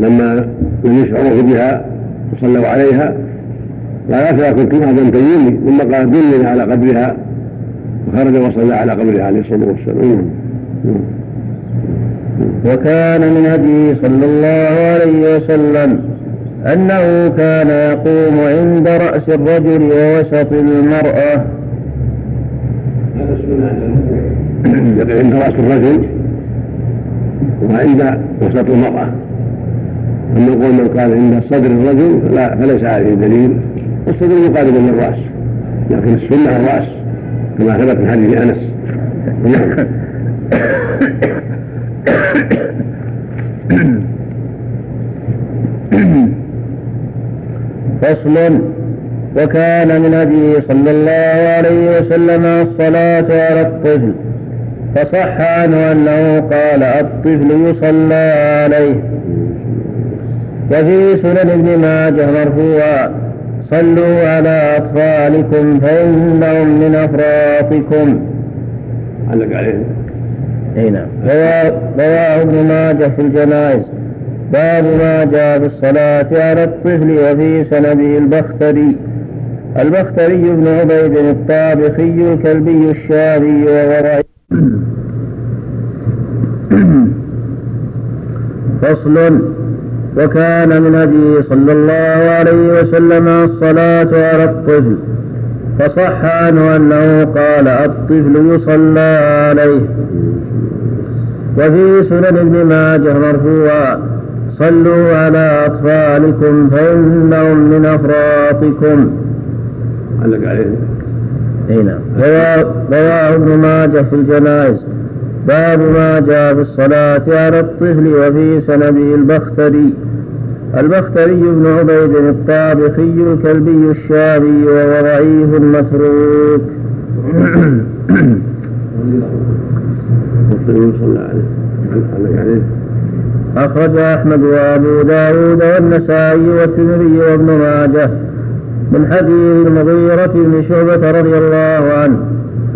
لما لم يشعروا بها وصلوا عليها قال أفلا كنتم اذن تجوني ثم قال دلني على قبرها وخرج وصلى على قبرها عليه الصلاة والسلام. وكان من هديه صلى الله عليه وسلم أنه كان يقوم عند رأس الرجل ووسط المرأة. عند رأس الرجل وعند وسط المرأة. أما يقول من قال عند صدر الرجل فلا فليس عليه دليل. والصدر مقارب للرأس لكن السنة الرأس كما ثبت من حديث أنس. فصل وكان من هديه صلى الله عليه وسلم الصلاة على الطفل فصح عنه أنه قال الطفل يصلى عليه. وفي سنن ابن ماجه مرفوعا صلوا على أطفالكم فإنهم من أفراطكم. علق عليه أي نعم. رواه ابن ماجه في الجنائز. باب ما جاء في الصلاة على الطفل وفي سنده البختري. البختري بن عبيد الطابخي الكلبي الشاذي وورعي فصل. وكان من هدي صلى الله عليه وسلم الصلاة على الطفل. فصح عنه أنه قال الطفل يصلى عليه. وفي سنن ابن ماجه مرفوعا صلوا على أطفالكم فإنهم من أفراطكم. علق عليه. أي نعم. رواه ابن ماجه في الجنائز. باب ما جاء في الصلاة على الطفل وفي سنده البختري. البختري بن عبيد الطابخي الكلبي الشاذي وهو ضعيف متروك أخرج أحمد وأبو داود والنسائي والترمذي وابن ماجه من حديث المغيرة بن شعبة رضي الله عنه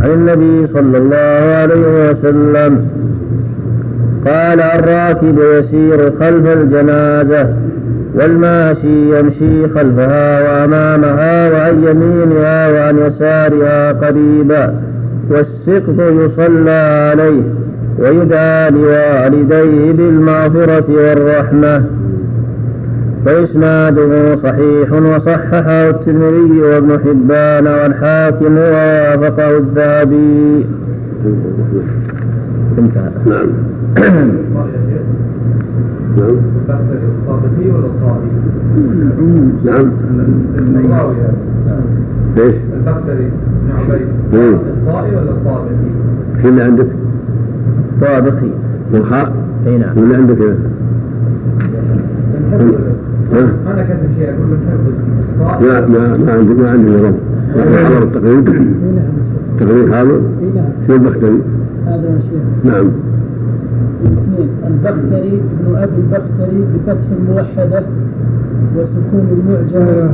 عن النبي صلى الله عليه وسلم. قال الراكب يسير خلف الجنازة. والماشي يمشي خلفها وأمامها وعن يمينها وعن يسارها قريبا والسقط يصلى عليه ويدعى لوالديه بالمغفرة والرحمة. فإسناده صحيح وصححه الترمذي وابن حبان والحاكم ووافقه الذهبي. انتهى. نعم. نعم. الطابقي ولا الطائي؟ نعم. ليش؟ البختري بن عبيد الطائي ولا الطابقي؟ في اللي عندك؟ طابقي. والخاء؟ إي نعم. واللي عندك أنا كتب شيء أقول لا ما ما عندي ما عندي نظام حضر التقريب. التقريب حاضر شو البختري؟ هذا شيخ نعم. اثنين البختري ابن أبي البختري بفتح الموحده وسكون المعجم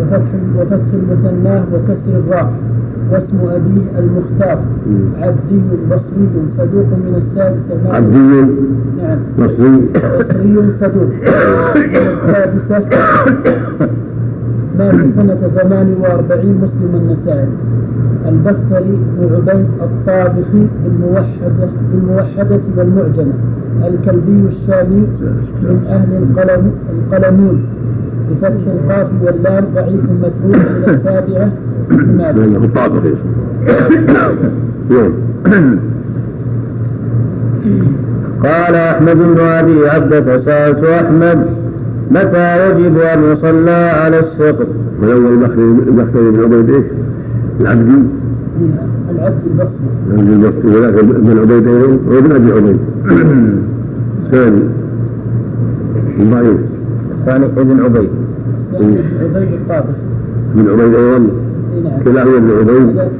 وفتح وفتح المثناه وكسر الراء. واسم أبيه المختار. عبدي بصري صدوق من السادسة عبدي نعم. بصري. بصري صدوق. السادسة. مات سنة 48 مسلم النسائي. البختري بن عبيد الطابخي بالموحدة بالموحدة والمعجمة. الكلبي الشامي من أهل القلم القلمون. بفتح القاف واللام ضعيف متروك من لأنه طابق نعم قال أحمد بن أبي عبدة سألت أحمد متى يجب أن يصلى على السقف؟ والأول البختري بن عبيد إيش؟ العبدي العبد البصري العبد البصري وذاك ابن عبيد هو ابن أبي عبيد. ثاني. ضعيف الثاني ابن عبيد. عبيد الطابخ ابن عبيد نعم. كلاهما ابن عبيد.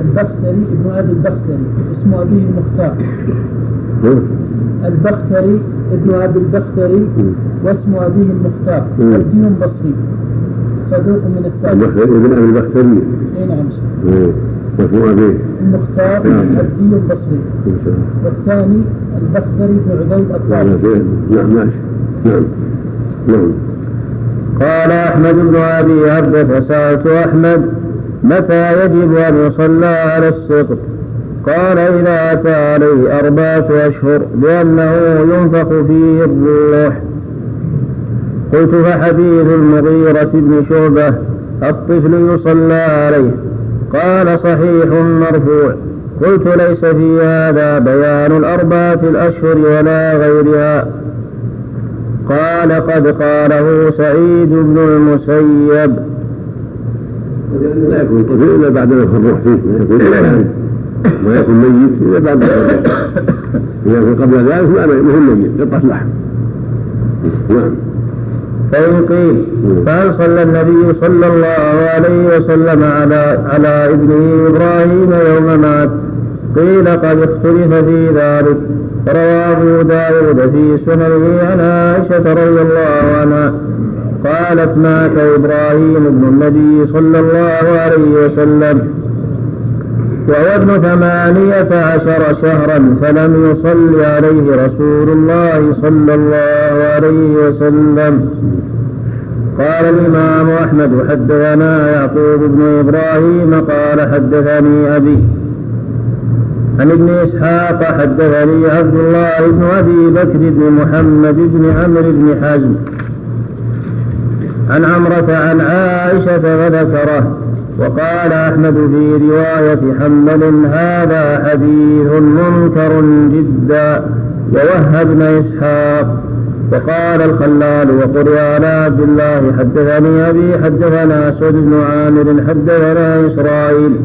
البختري ابن أبي البختري. اسم ابيه المختار. البختري ابن أبي البختري واسم ابيه المختار. عبدي بصري. صدوق من البختري ابن أبي البختري. اي نعم. أبيه المختار نعم. عبدي بصري والثاني البختري بن عبيد الطارق نعم ماشي. نعم. نعم. قال أحمد بن أبي عبدة سألت أحمد متى يجب أن يصلى على السقط قال إذا أتى عليه أربعة أشهر لأنه ينفخ فيه الروح. قلت فحديث المغيرة بن شعبة الطفل يصلى عليه. قال صحيح مرفوع. قلت ليس في هذا بيان الأربعة الأشهر ولا غيرها. قال قد قاله سعيد بن المسيب. لا يكون طفل الا بعد ما يكون الروح فيه ما يكون ميت إلا بعد ما يكون قبل ذلك ما ما هو ميت. قطعه لحم نعم. فإن قيل فهل صلى النبي صلى الله عليه وسلم على على ابنه إبراهيم يوم مات. قيل قد اختلف في ذلك. رواه أبو داود في سننه عن عائشة رضي الله عنها. قالت مات إبراهيم ابن النبي صلى الله عليه وسلم. وهو ابن ثمانية عشر شهرا فلم يصل عليه رسول الله صلى الله عليه وسلم. قال الإمام أحمد حدثنا يعقوب بن إبراهيم قال حدثني أبي عن ابن إسحاق حدثني عبد الله بن أبي بكر بن محمد بن عمرو بن حزم عن عمرة عن عائشة وذكره. وقال أحمد في رواية حنبل هذا حديث منكر جدا ووهب بن إسحاق وقال الخلال وقرئ على عبد الله حدثني أبي حدثنا أسود بن عامر حدثنا إسرائيل.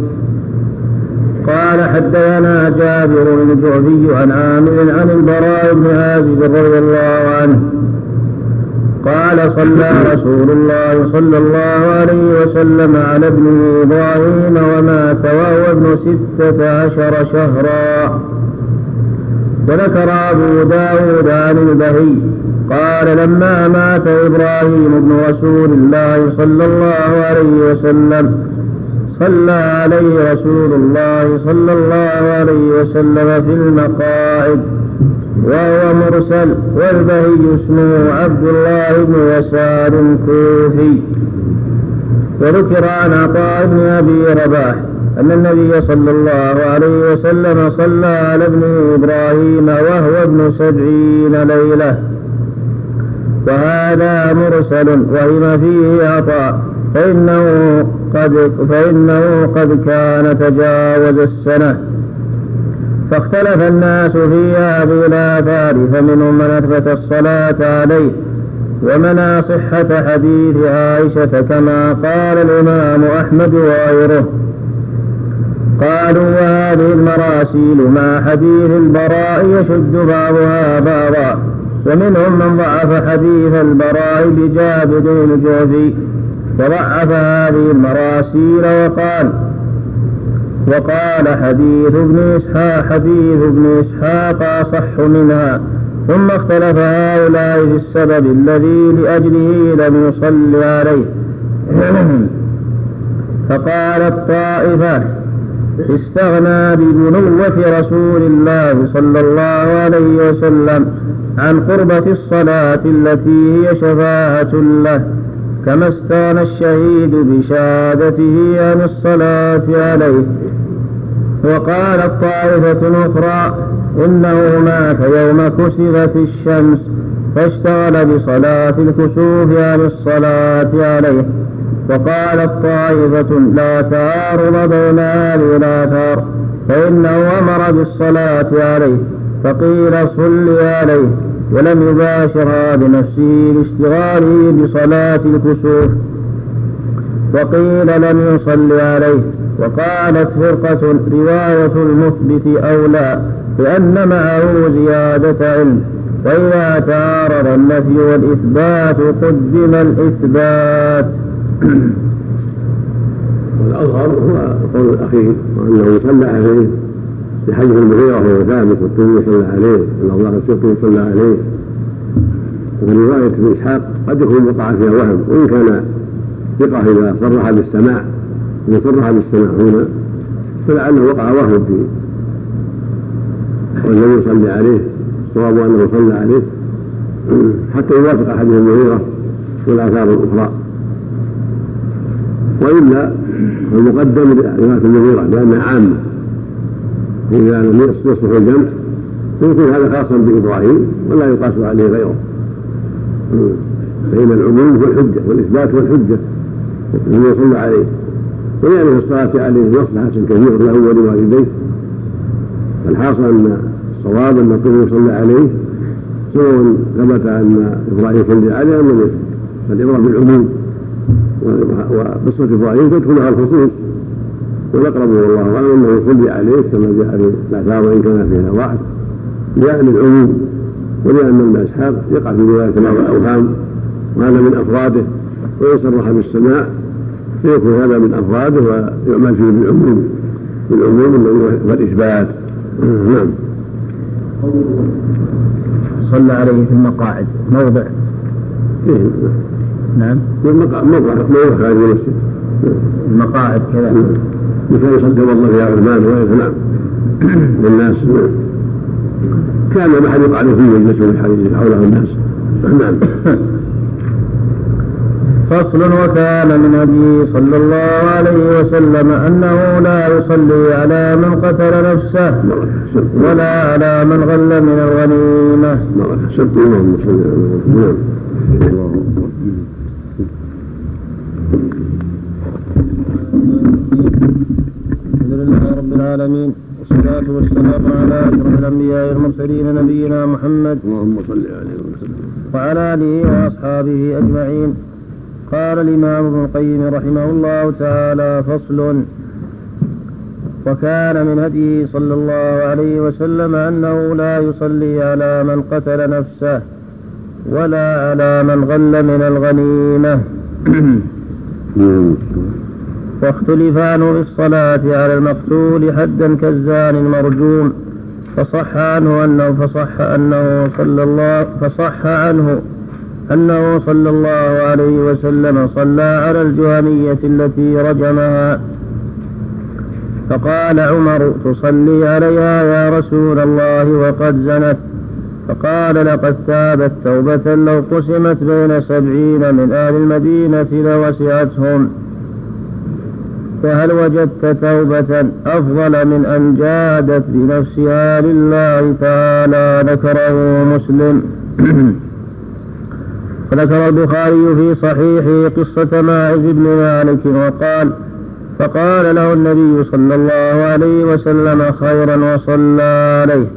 قال حدثنا جابر بن الجعفي عن عامر عن البراء بن عازب رضي الله عنه قال صلى رسول الله صلى الله عليه وسلم على ابنه إبراهيم ومات وهو ابن ستة عشر شهرا. وذكر أبو داود عن البهي قال لما مات إبراهيم بن رسول الله صلى الله عليه وسلم صلى عليه رسول الله صلى الله عليه وسلم في المقاعد. وهو مرسل والبهي اسمه عبد الله بن يسار الكوفي. وذكر عن عطاء بن أبي رباح أن النبي صلى الله عليه وسلم صلى على ابنه إبراهيم وهو ابن سبعين ليلة. وهذا مرسل وهم فيه عطاء. فإنه قد فإنه قد كان تجاوز السنة. فاختلف الناس في هذه الآثار فمنهم من أثبت الصلاة عليه ومنع صحة حديث عائشة كما قال الإمام أحمد وغيره. قالوا وهذه المراسيل مع حديث البراء يشد بعضها بعضا ومنهم من ضعف حديث البراء بجابر الجوفي وضعف هذه المراسيل وقال وقال حديث ابن إسحاق حديث ابن إسحاق أصح منها ثم اختلف هؤلاء في السبب الذي لأجله لم يصل عليه. فقالت طائفة استغنى ببنوة رسول الله صلى الله عليه وسلم عن قربة الصلاة التي هي شفاعة له كما استغنى الشهيد بشهادته عن الصلاة عليه. وقالت طائفة أخرى إنه مات يوم كسفت الشمس فاشتغل بصلاة الكسوف عن الصلاة عليه. وقالت طائفة لا تعارض بين هذه الآثار فإنه أمر بالصلاة عليه فقيل صل عليه ولم يباشرها بنفسه لاشتغاله بصلاة الكسوف. وقيل لم يصل عليه. وقالت فرقة رواية المثبت أولى لأن معه زيادة علم وإذا تعارض النفي والإثبات قدم الإثبات. والأظهر هو القول الأخير وأنه صلى عليه بحديث المغيرة وهو ثابت والترمذي صلى عليه والأوضاع السيوطي صلى عليه. ورواية ابن إسحاق قد يكون وقع فيها وهم وإن كان ثقة إذا صرح بالسماع. إذا صرح بالسماع هنا فلعله وقع وهم في والنبي يصلي عليه الصواب أنه صلى عليه حتى يوافق حديث المغيرة والآثار الأخرى. وإلا المقدم رواية المغيرة لأنها عامة إذا لم يصلح الجمع فيكون هذا خاصا بإبراهيم ولا يقاس عليه غيره. فإن العموم هو الحجة والإثبات هو الحجة الذي صلى عليه. ولأن في الصلاة عليه مصلحة كثيرة له ولوالديه فالحاصل أن الصواب أن كل يصلى عليه سواء ثبت أن إبراهيم صلى عليه أم لم فالعبرة بالعموم وقصة إبراهيم تدخلها الخصوص. والأقرب والله أعلم أنه يصلي عليه كما جاء في الآثار وإن كان فيها واحد. لأن العموم ولأن ابن إسحاق يقع في رواية بعض الأوهام وهذا من أفراده وإن صرح بالسماع. فيكون هذا من أفراده ويعمل فيه بالعموم بالعموم والإثبات. نعم. صلى عليه في المقاعد. موضع. إيه. نعم. موضع موضع خارج المسجد. المقاعد كذا. مثل يصلي والله فيها عثمان وغيره نعم. والناس كان محل يقعد فيه يجلس في الحديث حوله الناس. نعم. فصل وكان من هديه صلى الله عليه وسلم أنه لا يصلي على من قتل نفسه ولا على من غل من الغنيمة. اللهم صل الحمد لله رب العالمين والصلاة والسلام على أشرف الأنبياء والمرسلين نبينا محمد اللهم صل عليه وسلم. وعلى آله وأصحابه أجمعين. قال الإمام ابن القيم رحمه الله تعالى فصل. وكان من هديه صلى الله عليه وسلم أنه لا يصلي على من قتل نفسه ولا على من غل من الغنيمة. واختلف عنه في الصلاة على المقتول حدا كالزان المرجوم فصح عنه أنه فصح أنه صلى الله فصح عنه أنه صلى الله عليه وسلم صلى على الجهنية التي رجمها. فقال عمر تصلي عليها يا رسول الله وقد زنت. فقال لقد تابت توبة لو قسمت بين سبعين من أهل المدينة لوسعتهم. فهل وجدت توبة أفضل من أن جادت بنفسها لله تعالى؟ ذكره مسلم. وذكر البخاري في صحيحه قصة ماعز بن مالك وقال فقال له النبي صلى الله عليه وسلم خيرا وصلى عليه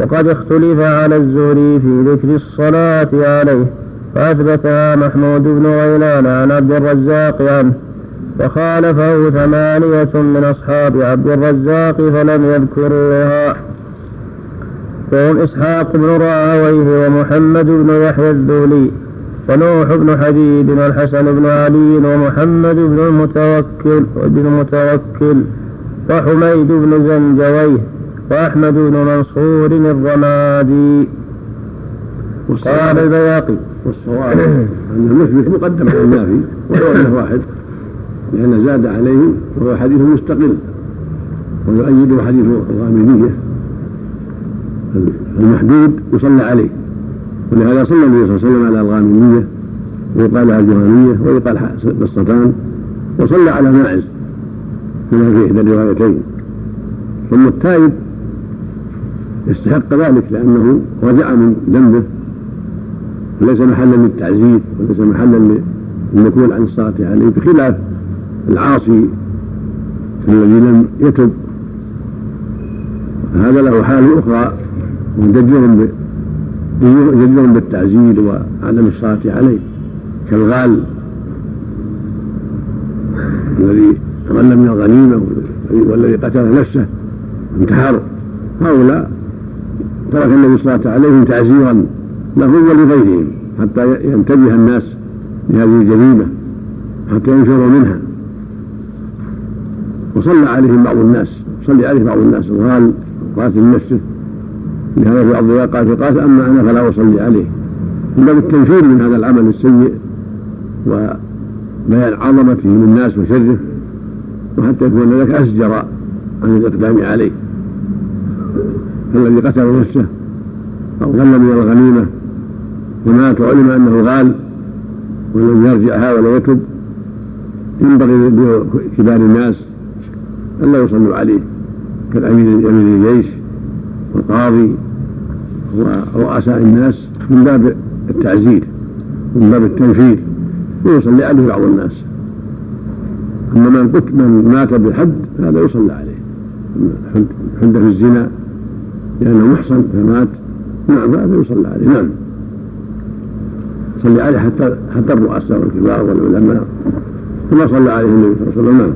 وقد اختلف على الزهري في ذكر الصلاة عليه فأثبتها محمود بن غيلان عن عبد الرزاق عنه وخالفه ثمانية من أصحاب عبد الرزاق فلم يذكروها. وهم إسحاق بن راهويه ومحمد بن يحيى الذولي ونوح بن حبيب والحسن بن علي ومحمد بن المتوكل وابن المتوكل وحميد بن زنجويه وأحمد بن منصور الرمادي. قال البياقي. والصواب أن المثبت مقدم على النافي ولو أنه واحد لأن زاد عليه وهو حديث مستقل ويؤيده حديث الغامدية المحدود يصلى عليه. ولهذا صلى النبي صلى الله عليه وسلم على الغامدية ويقال لها الجهنية ويقال قصتان وصلى على ماعز كما في إحدى الروايتين. ثم التائب يستحق ذلك لأنه رجع من ذنبه. وليس محلا للتعزيز وليس محلا للنكول عن الصلاة عليه بخلاف العاصي الذي لم يتب. هذا له حال أخرى مجدر جدير بالتعزير وعدم الصلاة عليه. كالغال الذي غل من الغنيمة والذي قتل نفسه انتحر. هؤلاء ترك النبي الصلاة عليهم تعزيرا لهم ولغيرهم حتى ينتبه الناس لهذه الجريمة حتى ينفروا منها. وصلى عليهم بعض الناس صلي عليه بعض الناس الغال قاتل نفسه. لهذا في بعض قال قاتل أما أنا فلا أصلي عليه. من باب التنفير من هذا العمل السيء وبيان عظمته للناس وشره وحتى يكون ذلك اسجر عن الإقدام عليه. فالذي قتل نفسه أو غل من الغنيمة ومات وعلم أنه غال ولم يرجع هذا ولا يتب ينبغي لكبار الناس ألا يصلوا عليه كالأمير أمير الجيش. والقاضي ورؤساء الناس من باب التعزير من باب التنفير ويصلي عليه بعض الناس. أما من قتل من مات بالحد هذا يصلى عليه. حد في الزنا لأنه محصن فمات نعم هذا يصلى عليه نعم. صلي عليه حتى حتى الرؤساء والكبار والعلماء كما صلى عليه النبي صلى الله عليه وسلم نعم.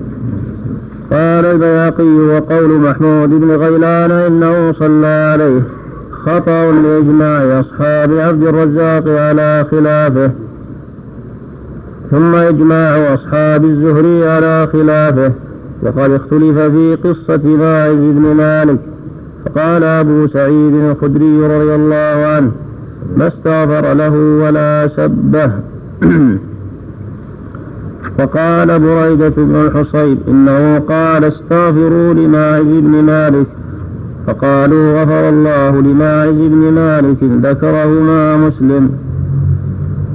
قال البياقي وقول محمود بن غيلان إنه صلى عليه. خطأ لإجماع أصحاب عبد الرزاق على خلافه. ثم إجماع أصحاب الزهري على خلافه. وقد اختلف في قصة ماعز بن مالك. فقال أبو سعيد الخدري رضي الله عنه ما استغفر له ولا سبه. فقال بريدة بن الحصيب إنه قال استغفروا لماعز بن مالك. فقالوا غفر الله لماعز بن مالك ذكرهما مسلم.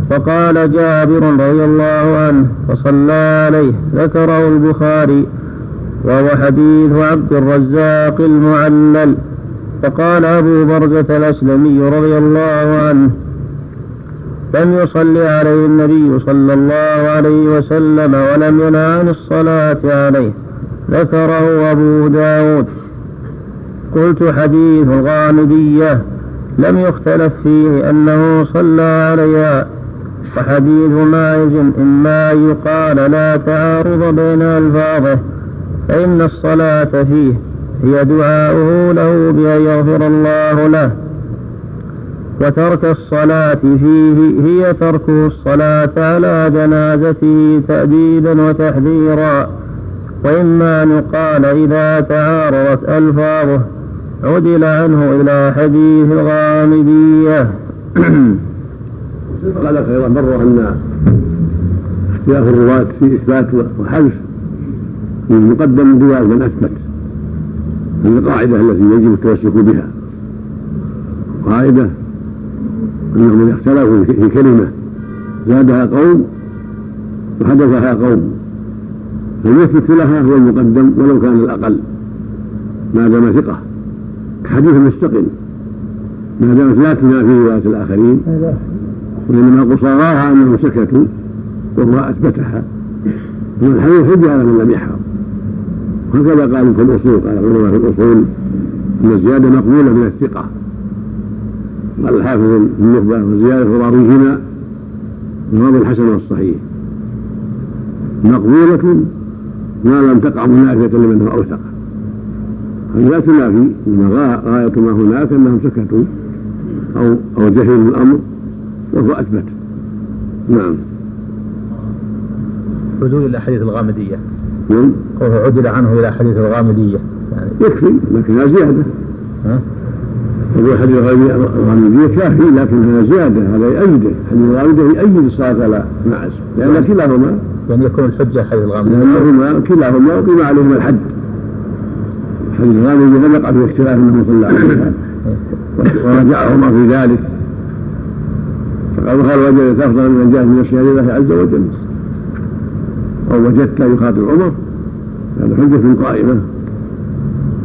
فقال جابر رضي الله عنه فصلى عليه ذكره البخاري وهو حديث عبد الرزاق المعلل. فقال أبو برزة الأسلمي رضي الله عنه لم يصل عليه النبي صلى الله عليه وسلم ولم ينه عن الصلاة عليه. ذكره أبو داود. قلت حديث الغامدية لم يختلف فيه أنه صلى عليها وحديث ماعز إما أن يقال لا تعارض بين ألفاظه فإن الصلاة فيه هي دعاؤه له بأن يغفر الله له. وترك الصلاة فيه هي تركه الصلاة على جنازته تأديبا وتحذيرا. وإما أن يقال إذا تعارضت ألفاظه عدل عنه إلى حديث الغامدية. قال خيرا مر أن اختلاف الرواة في إثبات وحذف من مقدم من أثبت من القاعدة التي يجب التمسك بها. قاعدة أنهم اختلفوا في كلمة. زادها قوم وحدثها قوم. فالمثبت لها هو المقدم ولو كان الأقل. ما دام ثقة. كحديث مستقل. ما دامت لا تنافي رواية الآخرين. وإنما قصاراها أنهم سكتوا وهو أثبتها. والحديث حجة على من لم يحفظ هكذا قالوا في الأصول قال العلماء في الأصول أن الزيادة مقبولة من الثقة. قال الحافظ النخبة وزيادة راويهما من الحسن والصحيح مقبولة ما لم تقع منافية لمن هو أوثق. لا تنافي إنما غاية ما هناك أنهم سكتوا أو أو جهلوا الأمر وهو أثبت. نعم. عدول إلى حديث الغامدية. نعم. قوله عدل عنه إلى حديث الغامدية. يعني يكفي لكنها زيادة. ها؟ يقول حديث الغامدية كافي لكنها زيادة هذا يأيده حديث الغامدية يأيد الصلاة؟ على معز لأن كلاهما يعني يكون الحجة حديث الغامدية لأنهما كلاهما أقيم عليهما الحد حديث الغامدية لم يقع في اختلاف أنه صلى عليها ورجعهما في ذلك. فقال هل وجدت افضل من جاء من اشياء الله عز وجل. أو وجدت يخاطب عمر. هذا حجة قائمة.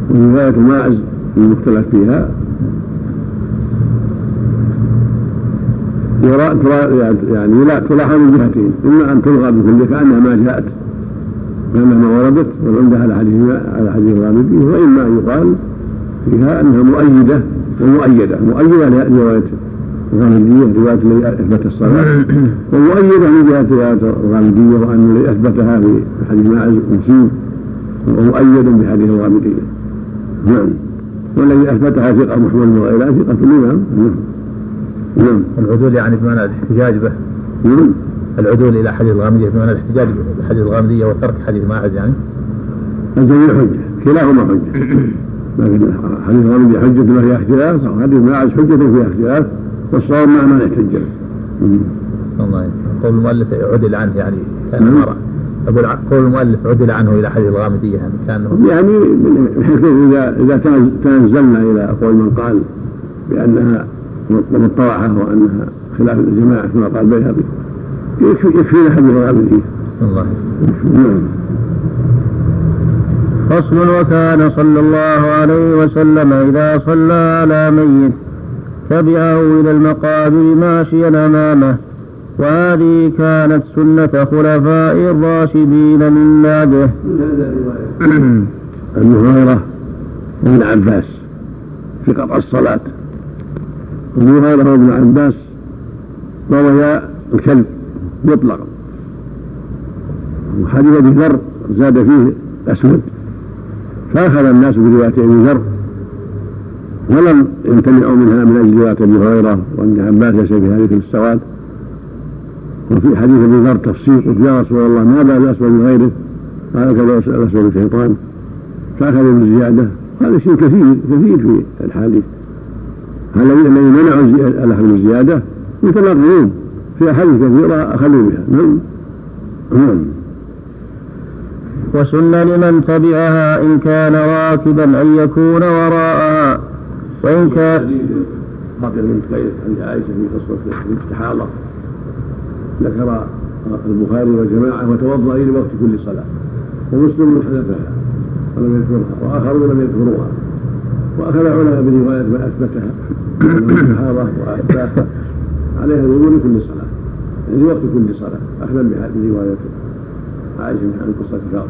ورواية ماعز المختلف فيها. يعني لا تلاحظ من جهتين. إما أن تلغى بكل كانها ما جاءت كانها ما وردت والعمده على حديث على حديث الغامدي وإما أن يقال فيها أنها مؤيدة ومؤيدة. مؤيدة لرواية الغامدية رواية الذي أثبت الصلاة. ومؤيدة من جهة رواية الغامدية وأن الذي أثبتها في حديث ماعز مصيب ومؤيد بحديث الغامدية نعم. والذي أثبتها ثقة محمد وغيرها ثقة الإمام. نعم. نعم. العدول يعني بمعنى الاحتجاج به. نعم. العدول إلى حديث الغامدية بمعنى الاحتجاج بحديث الغامدية وترك حديث ماعز يعني. الجميع حجة كلاهما حجة. لكن حديث الغامدية حجة ما فيها اختلاف وحديث ماعز حجة فيها اختلاف والصواب مع من احتج الله قول المؤلف عدل عنه يعني كان نعم. مرة. أقول قول المؤلف عدل عنه إلى حديث الغامدية يعني كان يعني إذا إذا تنزلنا إلى قول من قال بأنها مطوعة وأنها خلاف الجماعة كما قال البيهقي يكفي يكفينا حديث الغامدية الله. نعم. فصل وكان صلى الله عليه وسلم إذا صلى على ميت تبعه إلى المقابر ماشيا أمامه وهذه كانت سنة خلفاء الراشدين من بعده أبي هريرة وابن عباس في قطع الصلاة. أبو هريرة وابن عباس رويا الكلب مطلقا. وحديث أبي ذر زاد فيه أسود. فأخذ الناس برواية أبي ذر ولم يمتنعوا منها من أجل رواية أبي هريرة وأن عباس ليس في هذه السواد. وفي حديث أبي ذر تفسير قلت يا رسول الله ما بال الاسود من غيره؟ قال كذا الاسود الشيطان فأخذ بالزياده هذا شيء كثير كثير في الحديث. الذين منعوا الاخذ بالزياده متناقضون في أحاديث كثيرة أخذوا بها. نعم. نعم. وسن لمن تبعها إن كان راكبا أن يكون وراءها. وإن كان بقي بنت قيس عند عائشة في قصة الاستحاضة ذكر البخاري والجماعة وتوضأ لوقت كل صلاة. ومسلم حدثها. ولم يذكرها. وآخرون لم يذكروها. وأخذ العلماء أثبتها. من الصحابة وأثباتها عليها الوضوء لكل صلاة. يعني لوقت كل صلاة. أخذا بهذه رواية عائشة عن قصة فاطمة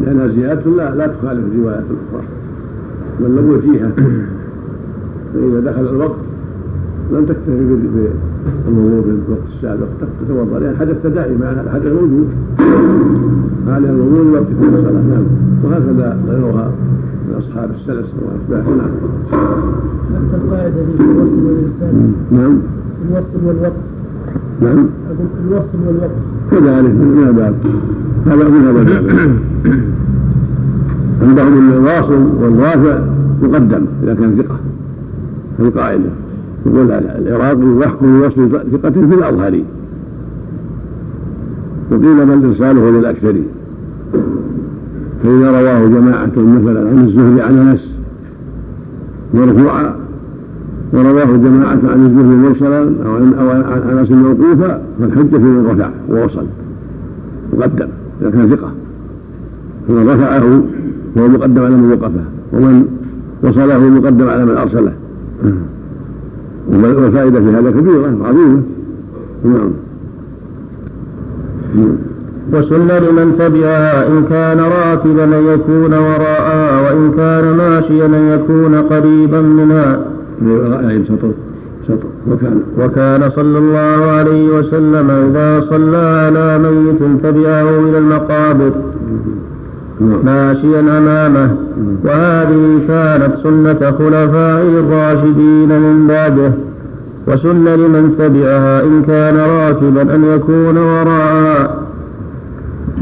لأنها زيادة لا لا تخالف الروايات الأخرى. بل لو وجيهة فإذا دخل الوقت لم تكتفي بالوضوء في الوقت السابق. تتوضأ. لأن الحدث دائما. الحدث موجود. على الوضوء لوقت كل صلاة. نعم. وهكذا غيرها. من اصحاب السلس واشباهه نعم. دي في الوصل والإرسال نعم. الوصل والوقت. نعم. أقول الوصل والوقت. كذلك من باب هذا من هذا الباب عندهم الواصل والرافع مقدم إذا كان ثقة هذه قاعدة يقول العراقي يحكم بوصف ثقة في الأظهري وقيل بل إرساله للأكثر. فإذا رواه جماعة مثلا عن الزهري عن أنس مرفوعا ورواه جماعة عن الزهري مرسلا أو عن أنس موقوفا فالحجة في من رفع ووصل مقدم إذا كان ثقة. فمن رفعه فهو مقدم على من وقفه ومن وصله مقدم على من أرسله. والفائدة في هذا كبيرة عظيمة. نعم. وسن لمن تبعها إن كان راكبا أن يكون وراءها وإن كان ماشيا أن يكون قريبا منها. وكان وكان صلى الله عليه وسلم إذا صلى على ميت تبعه إلى المقابر ماشيا أمامه. وهذه كانت سنة خلفائه الراشدين من بعده. وسن لمن تبعها إن كان راكبا أن يكون وراءها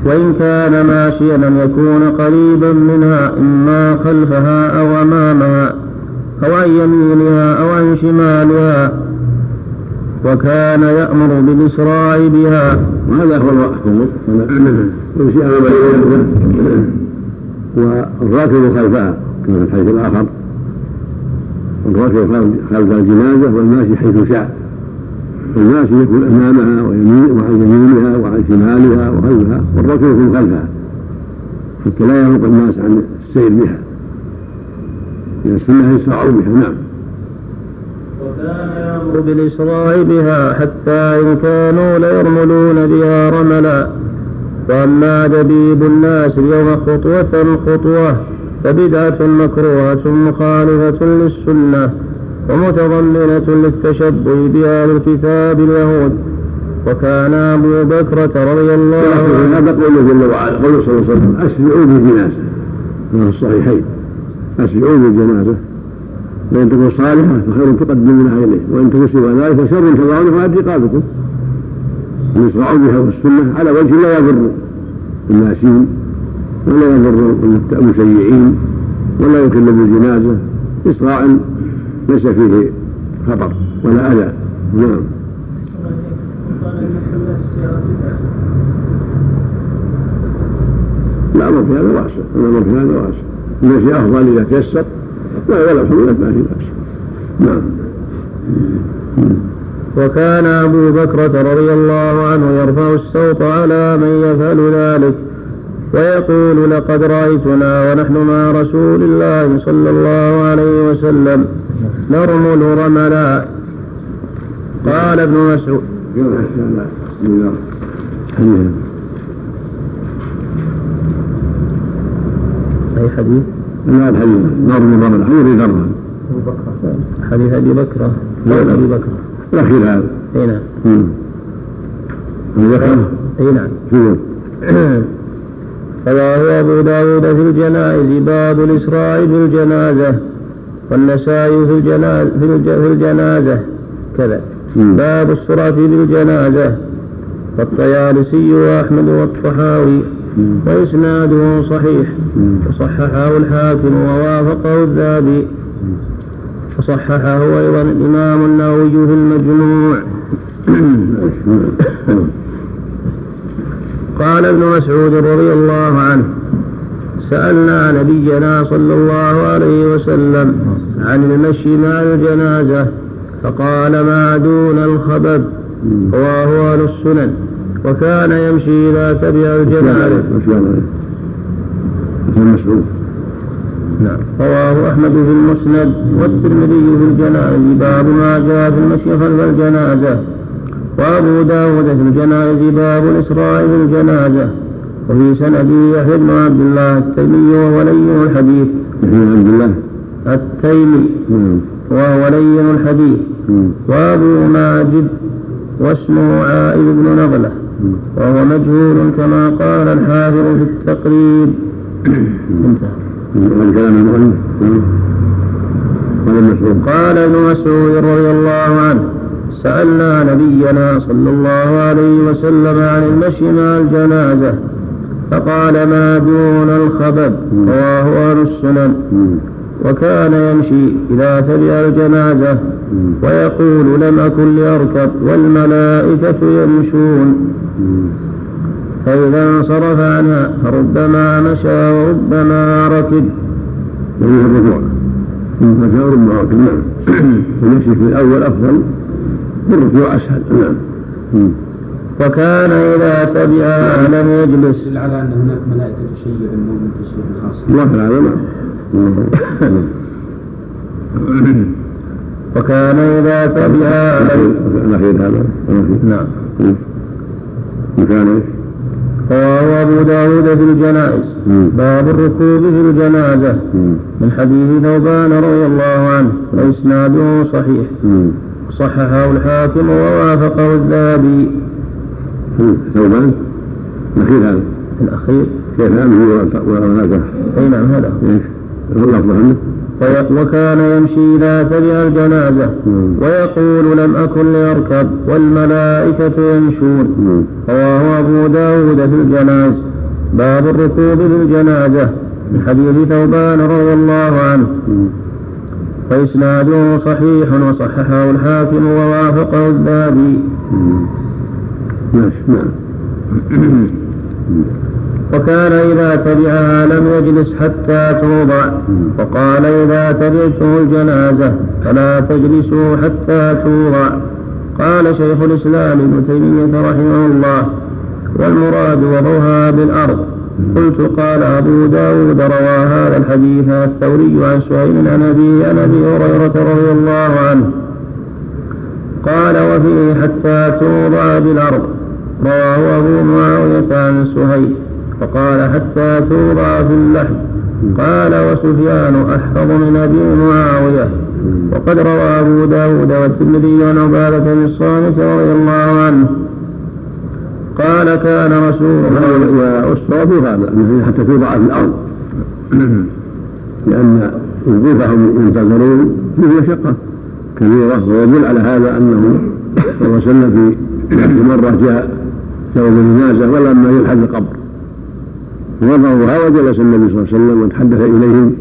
وإن كان ماشيا أن يكون قريبا منها إما خلفها أو أمامها أو عن يمينها أو عن شمالها. وكان يأمر بالإسراع بها. وهذا هو الأحكم يمشي أمام والراكب خلفها كما في الحديث الآخر. الراكب خلف الجنازة والماشي حيث شاء. الماشي يكون أمامها وعن يمينها وعن شمالها وخلفها والراكب يكون خلفها حتى لا يروق الناس عن السير بها. من السنة يسرعوا بها نعم. وكان يأمر بالإسراع بها حتى إن كانوا ليرملون بها رملا. وأما دبيب الناس اليوم خطوة خطوة فبدعة مكروهة مخالفة للسنة. ومتضمنة للتشبه بأهل الكتاب اليهود. وكان أبو بكرة رضي الله عنه هذا قوله جل وعلا قوله صلى الله عليه وسلم أسرعوا بالجنازة. من الصحيحين. أسرعوا بالجنازة. وإن تكون صالحة فخير تقدمونها إليه وإن تكون سوى ذلك فشر تضعونها في رقابكم يشرعوا بها والسنة على وجه لا يضر الناسين ولا يضر المشيعين ولا يكلف الجنازة إسراع ليس فيه خطر ولا أذى نعم. لا أمر في هذا واسع الأمر في هذا واسع المشي أفضل إذا تيسر ولا الحمولات ما في بأس نعم. وكان أبو بكرة رضي الله عنه يرفع الصوت على من يفعل ذلك ويقول لقد رأيتنا ونحن مع رسول الله صلى الله عليه وسلم نرمل رملا قال ابن مسعود. أي حديث؟ لا الحديث. نرمل رملا حديث نرمل حديث أبي بكرة قول أبي بكرة الأخير هذا. أي نعم. أبي بكر؟ أي نعم. رواه أبو داود في الجنائز؟ باب الإسراء بالجنازة والنسائي في الجنازة, في الجنازة. كذا. باب السرعة بالجنازة والطيالسي وأحمد والطحاوي. وإسناده صحيح. وصححه الحاكم ووافقه الذهبي وصححه أيضا الإمام النووي في المجموع. قال ابن مسعود رضي الله عنه سألنا نبينا صلى الله عليه وسلم عن المشي مع الجنازة فقال ما دون الخبب رواه أهل السنن. وكان يمشي إذا تبع الجنازة. نعم. رواه أحمد في المسند والترمذي في الجنائز باب ما جاء في المشي خلف الجنازة. وأبو داود في الجنائز باب الإسراء في الجنازة. وفي سنده يحيى بن عبد الله التيمي وهو لين الحديث. يحيى عبد الله. التيمي. وهو لين الحديث. وأبو ماجد واسمه عائذ بن نغلة وهو مجهول كما قال الحافظ في التقريب. انتهى. قال ابن مسعود رضي الله عنه سألنا نبينا صلى الله عليه وسلم عن المشي مع الجنازة. فقال ما دون الخبب رواه أهل السنن. وكان يمشي إذا تبع الجنازة ويقول لم أكن لأركب والملائكة يمشون. فإذا انصرف عنها فربما مشى وربما ركب. مشى ركب. نعم. المشي في الأول أفضل. والركوع أسهل. نعم. وكان إذا تبعها لم يجلس. على أن هناك ملائكة تشيع المؤمن تشيع خاصة الله نعم وكان إذا تبعها الأخير هذا نعم. وكان إيش؟ رواه أبو داود في الجنائز باب الركوب في الجنازة. من حديث ثوبان رضي الله عنه. وإسناده صحيح. صححه الحاكم ووافقه الذهبي. ثوبان؟ الأخير هذا؟ الأخير؟ كيف أمه وهذا أي نعم هذا إيش؟ اللفظ عنه وكان يمشي إذا تبع الجنازة. ويقول لم أكن لأركب والملائكة يمشون. رواه أبو داود في الجناز. باب الركوب في الجنازة. من حديث ثوبان رضي الله عنه. فإسناده صحيح وصححه الحاكم ووافقه الذهبي وكان إذا تبعها لم يجلس حتى توضع. وقال إذا تبعتم الجنازة فلا تجلسوا حتى توضع. قال شيخ الإسلام ابن تيمية رحمه الله والمراد وضعها بالأرض. قلت قال أبو داود روى هذا الحديث الثوري عن سهيل عن أبي عن أبي هريرة رضي الله عنه. قال وفيه حتى توضع بالأرض. رواه أبو معاوية عن سهيل فقال حتى توضع في اللحم. قال وسفيان أحفظ من أبي معاوية. وقد روى أبو داود والترمذي عن عبادة بن الصامت رضي الله عنه. قال كان رسول الله والصواب هذا حتى توضع في الأرض. لأن وقوفهم ينتظرون فيه مشقة كبيرة ويدل على هذا أنه صلى الله عليه وسلم في مرة جاء يوم الجنازة ولما يلحد القبر. وضعوها وجلس النبي صلى الله عليه وسلم وتحدث إليهم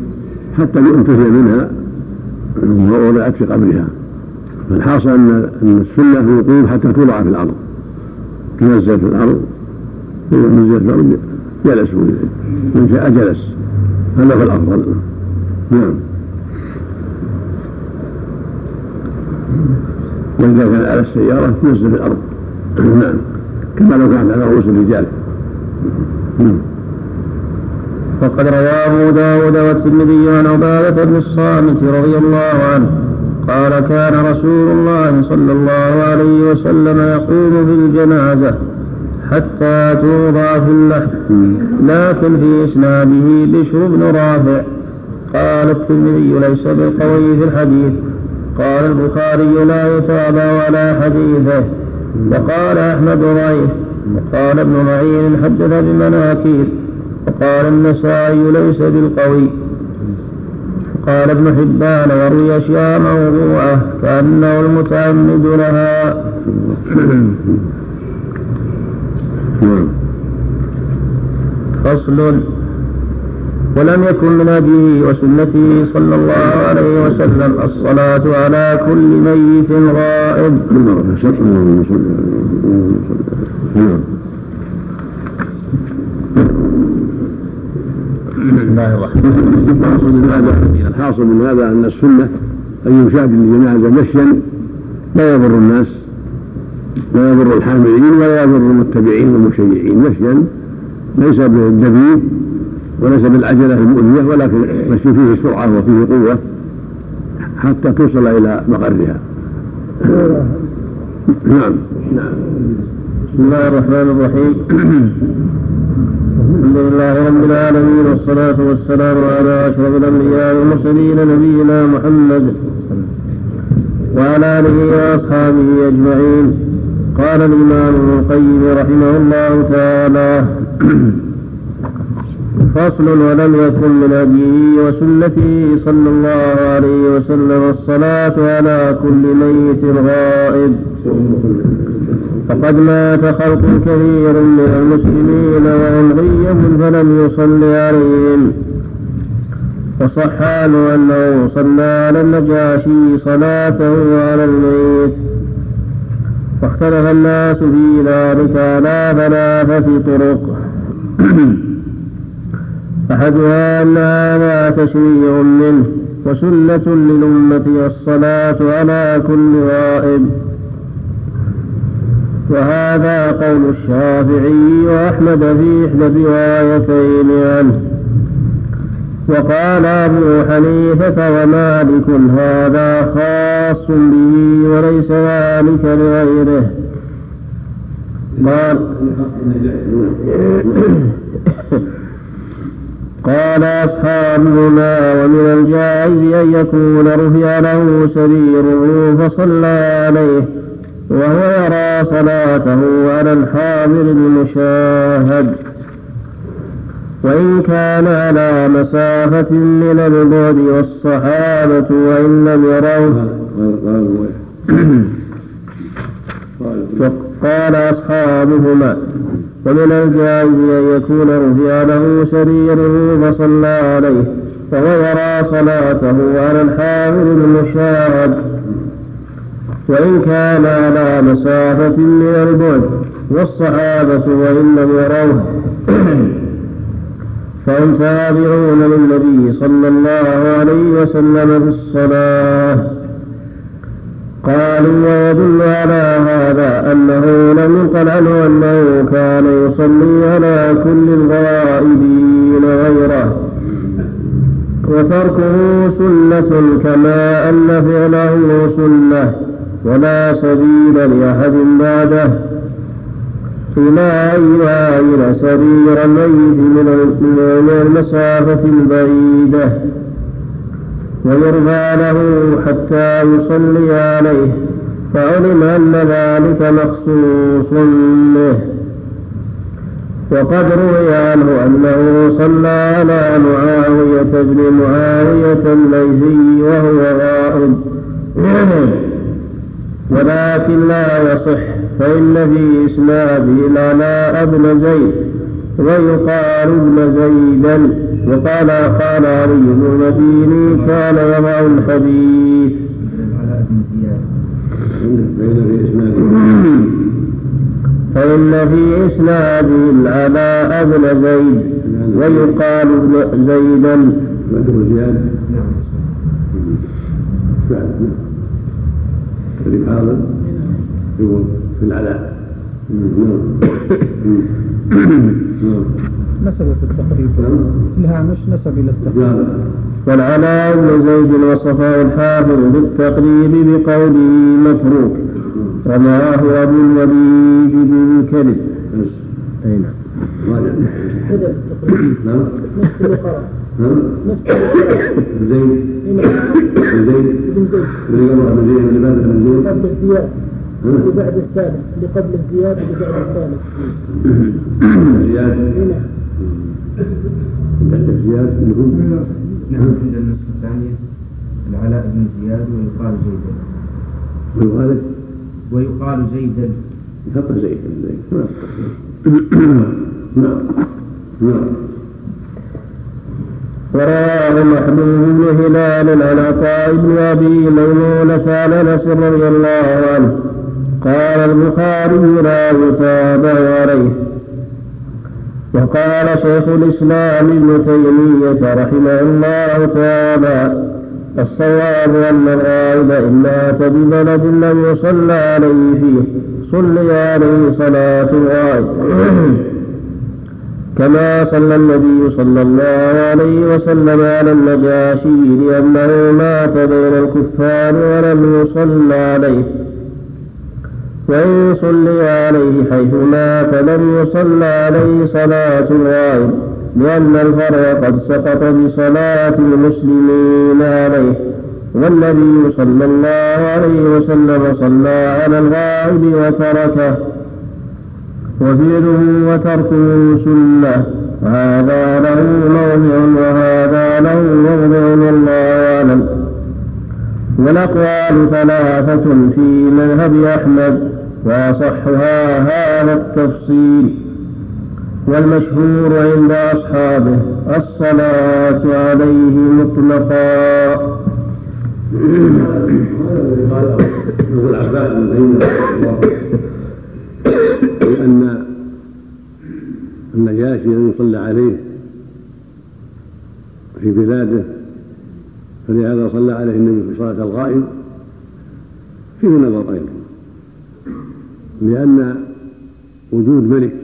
حتى انتهي منها ووضعت في قبرها. فالحاصل أن أن السنة في الوقوف حتى توضع في الأرض. تنزل في الأرض نزل في الأرض جلسوا من شاء جلس. هذا هو الأفضل. نعم. وإذا كان على السيارة تنزل في الأرض. نعم. كما لو كانت على رؤوس الرجال. نعم. وقد روى أبو داود والترمذي عن عبادة بن الصامت رضي الله عنه قال كان رسول الله صلى الله عليه وسلم يقوم في الجنازة حتى توضع في اللحم لكن في إسناده بشر بن رافع. قال الترمذي ليس بالقوي في الحديث. قال البخاري لا يتابع على حديثه. وقال أحمد ضعيف وقال ابن معين حدث بمناكير وقال النسائي ليس بالقوي. قال ابن حبان يروي أشياء موضوعة كأنه المتعمد لها. فصل ولم يكن من وسنته صلى الله عليه وسلم الصلاة على كل ميت غائب. بسم الله الرحمن الحاصل من هذا أن السنة أن يشاهد الجنازة مشيا لا يضر الناس لا يضر الحاملين ولا يضر المتبعين والمشيعين. مشيا ليس بالدبيب وليس بالعجلة المؤذية ولكن مشي فيه سرعة وفيه قوة حتى توصل إلى مقرها. نعم نعم. بسم الله الرحمن الرحيم. الحمد لله رب العالمين والصلاة والسلام على أشرف الأنبياء والمرسلين نبينا محمد وعلى آله وأصحابه أجمعين. قال الإمام ابن القيم رحمه الله تعالى فصل ولم يكن من هديه وسنته صلى الله عليه وسلم الصلاة على كل ميت غائب. فقد مات خلق كثير من المسلمين وهم غيم فلم يصل عليهم. وصح عنه أنه صلى على النجاشي صلاته على الميت. واختلف الناس في ذلك على ثلاثة طرق. أحدها أن هذا تشريع منه وسنة للأمة الصلاة على كل غائب. وهذا قول الشافعي وأحمد في إحدى الروايتين عنه. وقال أبو حنيفة ومالك هذا خاص به وليس ذلك لغيره. قال قال أصحابهما ومن الجائز أن يكون رفع له سريره فصلى عليه وهو يرى صلاته على الحاضر المشاهد. وإن كان على مسافة من البعد والصحابة وإن لم يروه قال أصحابهما ومن الجائز أن يكون رفع له سريره فصلى عليه فهو يرى صلاته على الحاضر المشاهد. وإن كان على مسافة من البعد والصحابة وإن لم يروه فهم تابعون للنبي صلى الله عليه وسلم في الصلاة. قالوا ويدل على هذا أنه لم ينقل عنه أنه كان يصلي على كل الغائبين غيره. وتركه سنة كما أن فعله سنة ولا سبيل لأحد بعده. إلى أن يعاين سرير الميت من المسافة البعيدة. ويرفع له حتى يصلي عليه فعلم أن ذلك مخصوص به. وقد روي عنه أنه صلى على معاوية بن معاوية الليثي وهو غائب. ولكن لا يصح فإن في إسناده العلاء بن زيد ويقال ابن زيدا. وقال قال علي بن المديني كان يضع الحديث فإن في إسناده العلاء بن زيد ويقال زيدا. حاضر يقول في العلاء. نسب في التقريب. الهامش نسب إلى التقريب. والعلاء بن زيد وصفه الحافظ بالتقريب بقوله متروك وما هو أبو الوليد بن كلب أي نعم. نعم. نفس اللي قرأ نعم. نفس زيد. زيد ابن زيد. بن زيد اللي بعد بن زيد. بعد الثالث اللي قبل الزياد اللي بعد الثالث. زياد هنا زياد اللي هو نعم. عند النسخة الثانية العلاء بن زياد ويقال زيدا ويقال؟ ويقال زيدا يحط زيد زيد نعم. نعم. ورواه محبوب بن هلال عن عطاء بن ابي ميمونه عن انس رضي الله عنه. قال البخاري لا يتابع عليه وقال شيخ الإسلام ابن تيمية رحمه الله تعالى الصواب أن الغائب إن مات ببلد لم يصلى عليه فيه صلي عليه صلاة الغائب. كما صلى النبي صلى الله عليه وسلم على النجاشي لأنه مات بين الكفار ولم يصلى عليه. وإن صلي عليه حيث مات لم يصلى عليه صلاة الغائب لأن الفرع قد سقط بصلاة المسلمين عليه. والنبي صلى الله عليه وسلم صلى على الغائب وتركه. وفعله وتركه سنة. وهذا له موضع وهذا له والأقوال ثلاثة في مذهب أحمد وأصحها هذا التفصيل. والمشهور عند أصحابه الصلاة عليه مطلقا. ابن عباس بن لأن النجاشي لم يصلى عليه في بلاده فلهذا صلى عليه النبي صلاة الغائب فيه نظرين لأن وجود ملك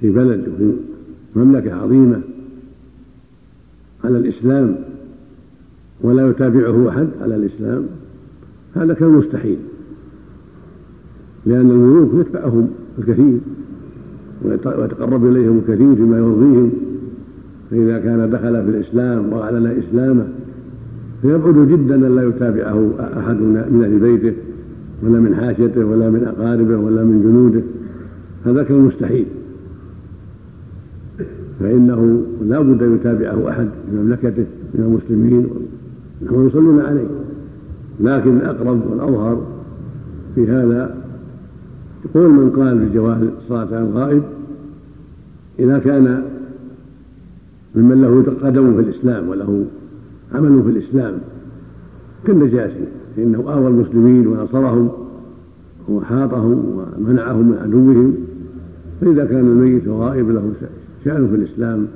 في بلد وفي مملكة عظيمة على الإسلام ولا يتابعه أحد على الإسلام هذا كان مستحيل. لأن الملوك يتبعهم الكثير ويتقرب إليهم الكثير فيما يرضيهم. فإذا كان دخل في الإسلام وأعلن إسلامه فيبعد جدا أن لا يتابعه أحد من أهل بيته ولا من حاشيته ولا من أقاربه ولا من جنوده. هذا كان مستحيل فإنه لا بد أن يتابعه أحد في مملكته من المسلمين نحن يصلون عليه. لكن الأقرب والأظهر في هذا يقول من قال بجواز الصلاة على الغائب إذا كان ممن له قدم في الإسلام وله عمل في الإسلام كالنجاشي فإنه آوى المسلمين ونصرهم وحاطهم ومنعهم من عدوهم فإذا كان الميت غائب له شأن في الإسلام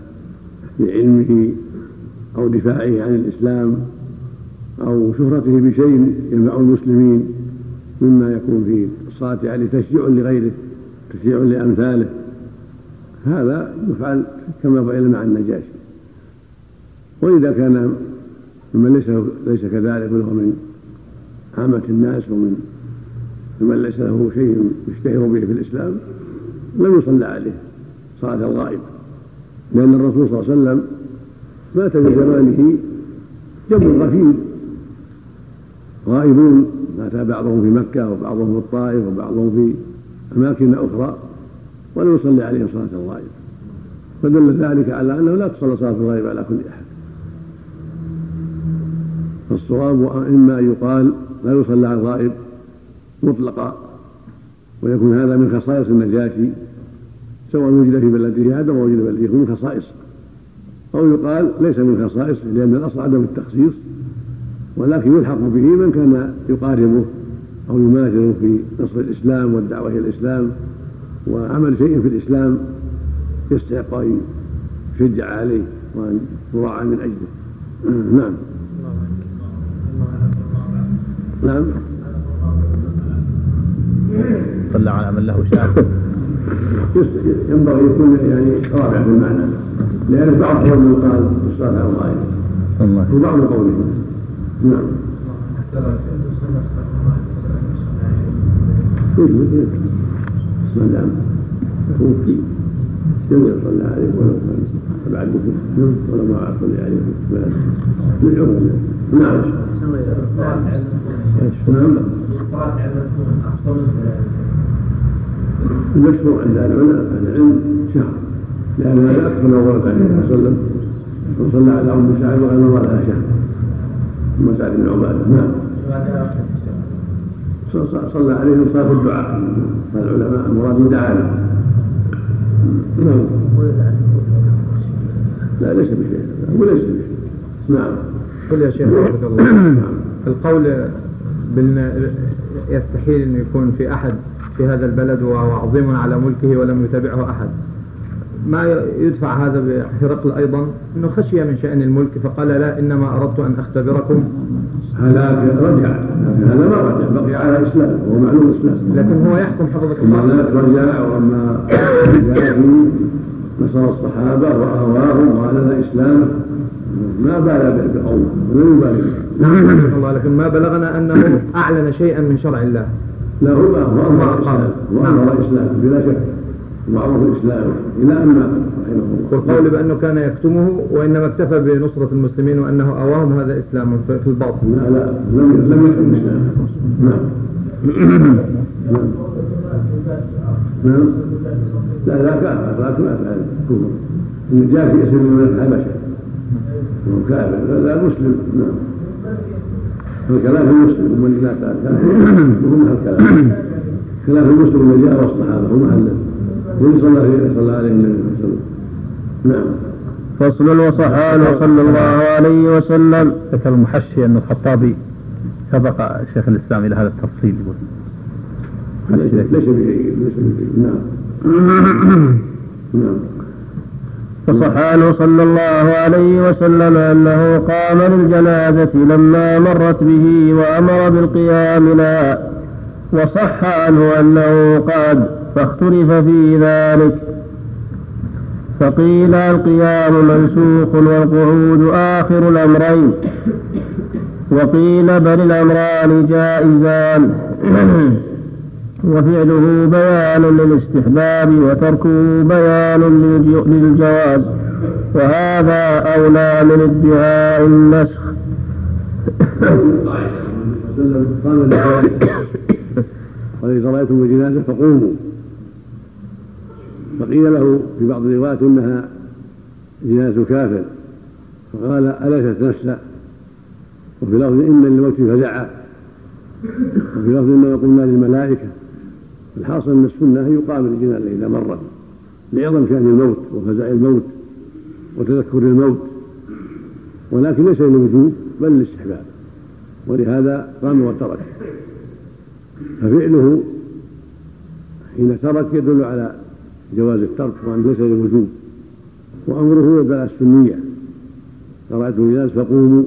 بعلمه أو دفاعه عن الإسلام أو شهرته بشيء ينفع المسلمين مما يكون في الصلاة عليه تشجيع لغيره تشجيع لأمثاله. هذا يفعل كما فعل مع النجاشي. وإذا كان ممن ليس ليس كذلك وهو من عامة الناس ومن ممن ليس له شيء يشتهر به في الإسلام لم يصلى عليه صلاة الغائب. لأن الرسول صلى الله عليه وسلم مات في زمانه جمع غفير. غائبون مات بعضهم في مكة وبعضهم في الطائف وبعضهم في أماكن أخرى. ولم يصلي عليهم صلاة الغائب. فدل ذلك على أنه لا تصلى صلاة الغائب على كل أحد. فالصواب إما أن يقال لا يصلى على الغائب مطلقا ويكون هذا من خصائص النجاشي سواء وجد في بلده هذا ووجد في بلده من خصائص. أو يقال ليس من خصائصه لأن الأصل عدم التخصيص ولكن يلحق به من كان يقاربه أو يماثله في نصر الإسلام والدعوة إلى الإسلام. وعمل شيء في الإسلام يستحق أن يشجع عليه وأن يراعى من أجله. نعم. نعم. صلى على من له شأن. ينبغي يكون يعني رابع في المعنى. لأن بعض قول يقال بالصلاة على الغائب وبعض قوله. نعم. ما دام توفي لم يصلى عليه ولو كان بعد ولا ما صلى عليه من عمر نعم. نعم. المشهور عند العلماء أهل العلم شهر. لأن هذا أكثر ما ورد عليه صلى الله عليه وسلم. وصلى على أم سعد وغير ما لها شهر. أم سعد بن عبادة. نعم. صلى عليه صلاة الدعاء. قال العلماء المراد دعا له نعم. لا ليس بشيء. وليس بشيء. نعم. قل يا شيخ بارك الله. القول بالن... يستحيل أن يكون في أحد في هذا البلد وهو عظيم على ملكه ولم يتبعه أحد. ما يدفع هذا بهرقل أيضا؟ أنه خشي من شأن الملك فقال لا إنما أردت أن أختبركم. هذا رجع هذا ما رجع بقي على الإسلام وهو معلوم الإسلام لكن هو يحكم أما الله. رجع وأما نصر الصحابة وآواهم وأعلن إسلامه ما بال بقوله ولم يبالي به. الله لكن ما بلغنا أنه أعلن شيئا من شرع الله. لا هو هو الإسلام وأمر الإسلام بلا شك. وعرف الإسلام إلى أن مات رحمه الله. والقول بأنه كان يكتمه وإنما اكتفى بنصرة المسلمين وأنه أواهم هذا إسلام في الباطن. لا لا لم لم يكن الإسلام نعم. نعم. نعم. لا لا كافر لا كافر كفر. جاء في اسم من الحبشة. وهو كافر لا, مسلم. نعم. فالكلام في المسلم ومن لا كافر وهو محل الكلام. خلاف المسلم الذي جاء والصحابة هو محل. صلى عليه صلى عليه النبي صلى الله عليه وسلم. نعم. فصل وصحان صلى الله عليه وسلم. ذكر المحشي أن الخطابي سبق شيخ الإسلام إلى هذا التفصيل. يقول. ليس ليس بجيد ليس بجيد نعم. نعم. فصح عنه صلى الله عليه وسلم أنه قام للجنازة لما مرت به وأمر بالقيام لها وصح عنه أنه قعد فاختلف في ذلك. فقيل القيام منسوخ والقعود آخر الأمرين. وقيل بل الأمران جائزان. وفعله بيان للاستحباب وتركه بيان للج- للجواز. وهذا أولى من ادعاء النسخ. قال إذا رأيتم الجنازة فقوموا. فقيل له في بعض الروايات إنها جنازة كافر فقال أليست نفسا وفي لفظ إن للموت فزعا. وفي لفظ إنما قلنا للملائكة. الحاصل أن السنة أن يقام للجنازة إذا مرت لعظم شأن الموت وفزع الموت وتذكر الموت. ولكن ليس للوجوب بل للاستحباب. ولهذا قام وترك. ففعله حين ترك يدل على جواز الترك وأن ليس للوجوب. وأمره يدل على السنية قرأتم الناس فقوموا.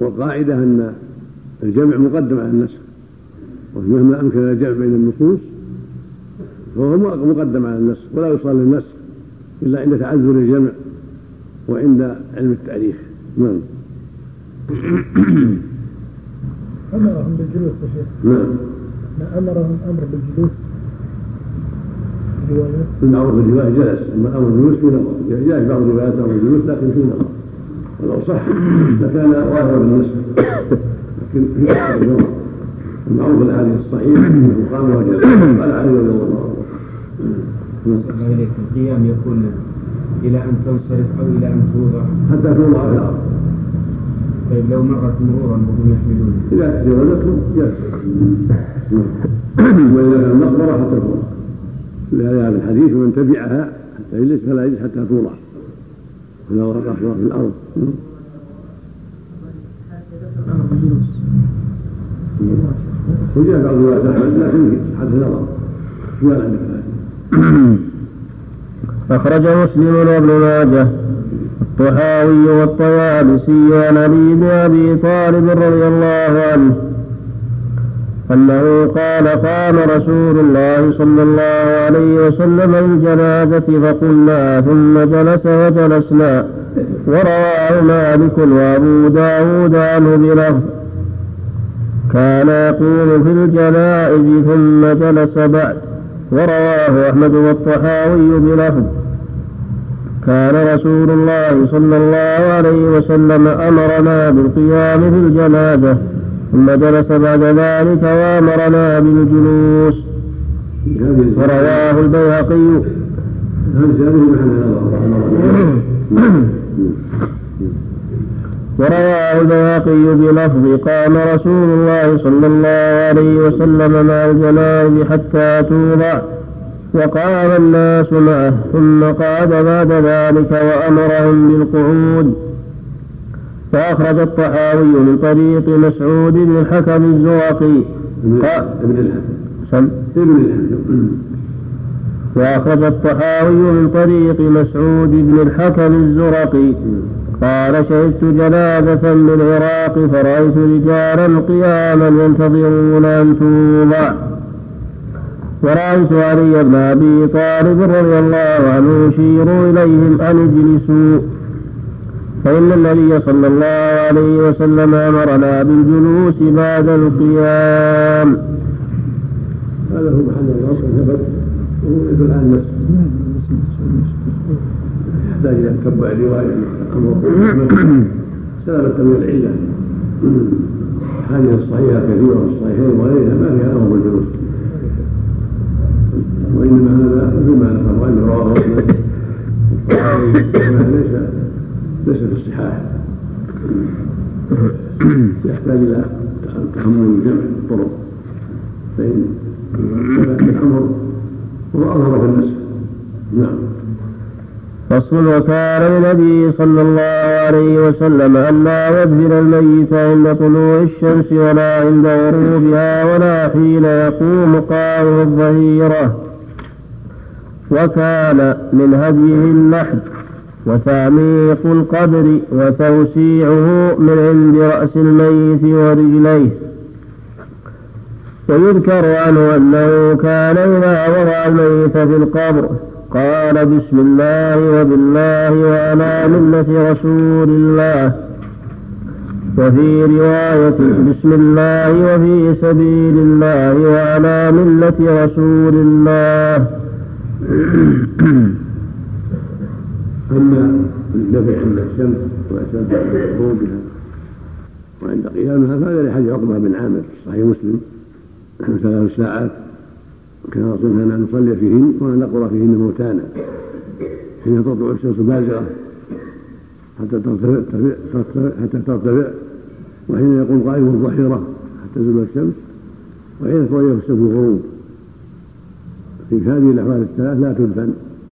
والقاعدة أن الجمع مقدم على النسخ. ومهما أمكن الجمع بين النصوص فهو مقدم على النسخ ولا يصال للنسخ إلا عند تعذر الجمع وعند علم التاريخ. نعم. أمرهم بالجلوس يا شيخ. نعم. ما أمرهم أمر بالجلوس. المعروف الرواية جلس أما أمر الجلوس في نظر جاء في بعض الروايات أمر الجلوس لكن في نظر ولو صح لكان ظاهرا بالنسبة لكن في أكثر النظر المعروف الحديث الصحيح أنه قام وجلس قال علي رضي الله عنه. الله إليك. القيام يكون إلى أن تنصرف أو إلى أن توضع؟ حتى توضع في الأرض. طيب لو مرت مرورا وهم يحملون. إذا تجاوزته جلس وإذا كان مقبرة حتى توضع. لهذا هذا الحديث ومن تبعها حتى يجلس فلا يجلس حتى توضع إذا وقع في الأرض. وجاء بعض الروايات أحمد لكن حدث نظر ما عندك أخرج مسلم وابن ماجه الطحاوي والطيالسي عن أبي طالب رضي الله عنه أنه قال قام رسول الله صلى الله عليه وسلم للجنازة فقلنا ثم جلس وجلسنا ورواه مالك وأبو داود عنه بلفظ كان يقوم في الجنائز ثم جلس بعد ورواه أحمد والطحاوي بلفظ كان رسول الله صلى الله عليه وسلم أمرنا بالقيام في الجنازة ثم جلس بعد ذلك وأمرنا بالجلوس. ورواه البيهقي. ورواه البيهقي بلفظ قام رسول الله صلى الله عليه وسلم مع الجنائز حتى توضع. وقام الناس معه ثم قعد بعد ذلك وأمرهم بالقعود. فأخرج الطحاوي من طريق مسعود بن الحكم الزرقي قال ابن الحكم. ابن الحكم. وأخرج الطحاوي من طريق مسعود بن الحكم الزرقي. قال شهدت جنازة بالعراق فرأيت رجالا قياما ينتظرون أن توضع. ورأيت علي بن أبي طالب رضي الله عنه يشير إليهم أن اجلسوا فإن النبي صلى الله عليه وسلم أمرنا بالجلوس بعد القيام. هذا هو محل النص ثبت ويدل على النص يحتاج إلى تتبع الرواية أمر سلامة من العلة. الحديث الصحيحه كثيرة في الصحيحين وغيرها ما فيها أمر بالجلوس. وإنما هذا فيما ذكر انه رواه ليس ليس في الصحاح يحتاج إلى تحمل جمع الطرق. فإن الأمر هو أظهر في النسخ نعم. فصل وكان النبي صلى الله عليه وسلم أن لا يدفن الميت عند طلوع الشمس ولا عند غروبها ولا حين يقوم قائم الظهيرة. وكان من هديه اللحد وتعميق القبر وتوسيعه من عند رأس الميت ورجليه. ويذكر عنه أنه كان إذا وضع الميت في القبر قال بسم الله وبالله وعلى ملة رسول الله. وفي رواية بسم الله وفي سبيل الله وعلى ملة رسول الله. أما الدفع عند الشمس وأشد عند غروبها وعند قيامها فهذا لحديث عقبة بن عامر صحيح مسلم. ثلاث ساعات كان رسول كان نصلي فيهن ونقر فيهن موتانا. حين تطلع الشمس بازغة حتى ترتفع حتى ترتفع وحين يقوم قائم الظهيرة حتى تزول الشمس وحين تغير الشمس الغروب. في هذه الأحوال الثلاث لا تدفن.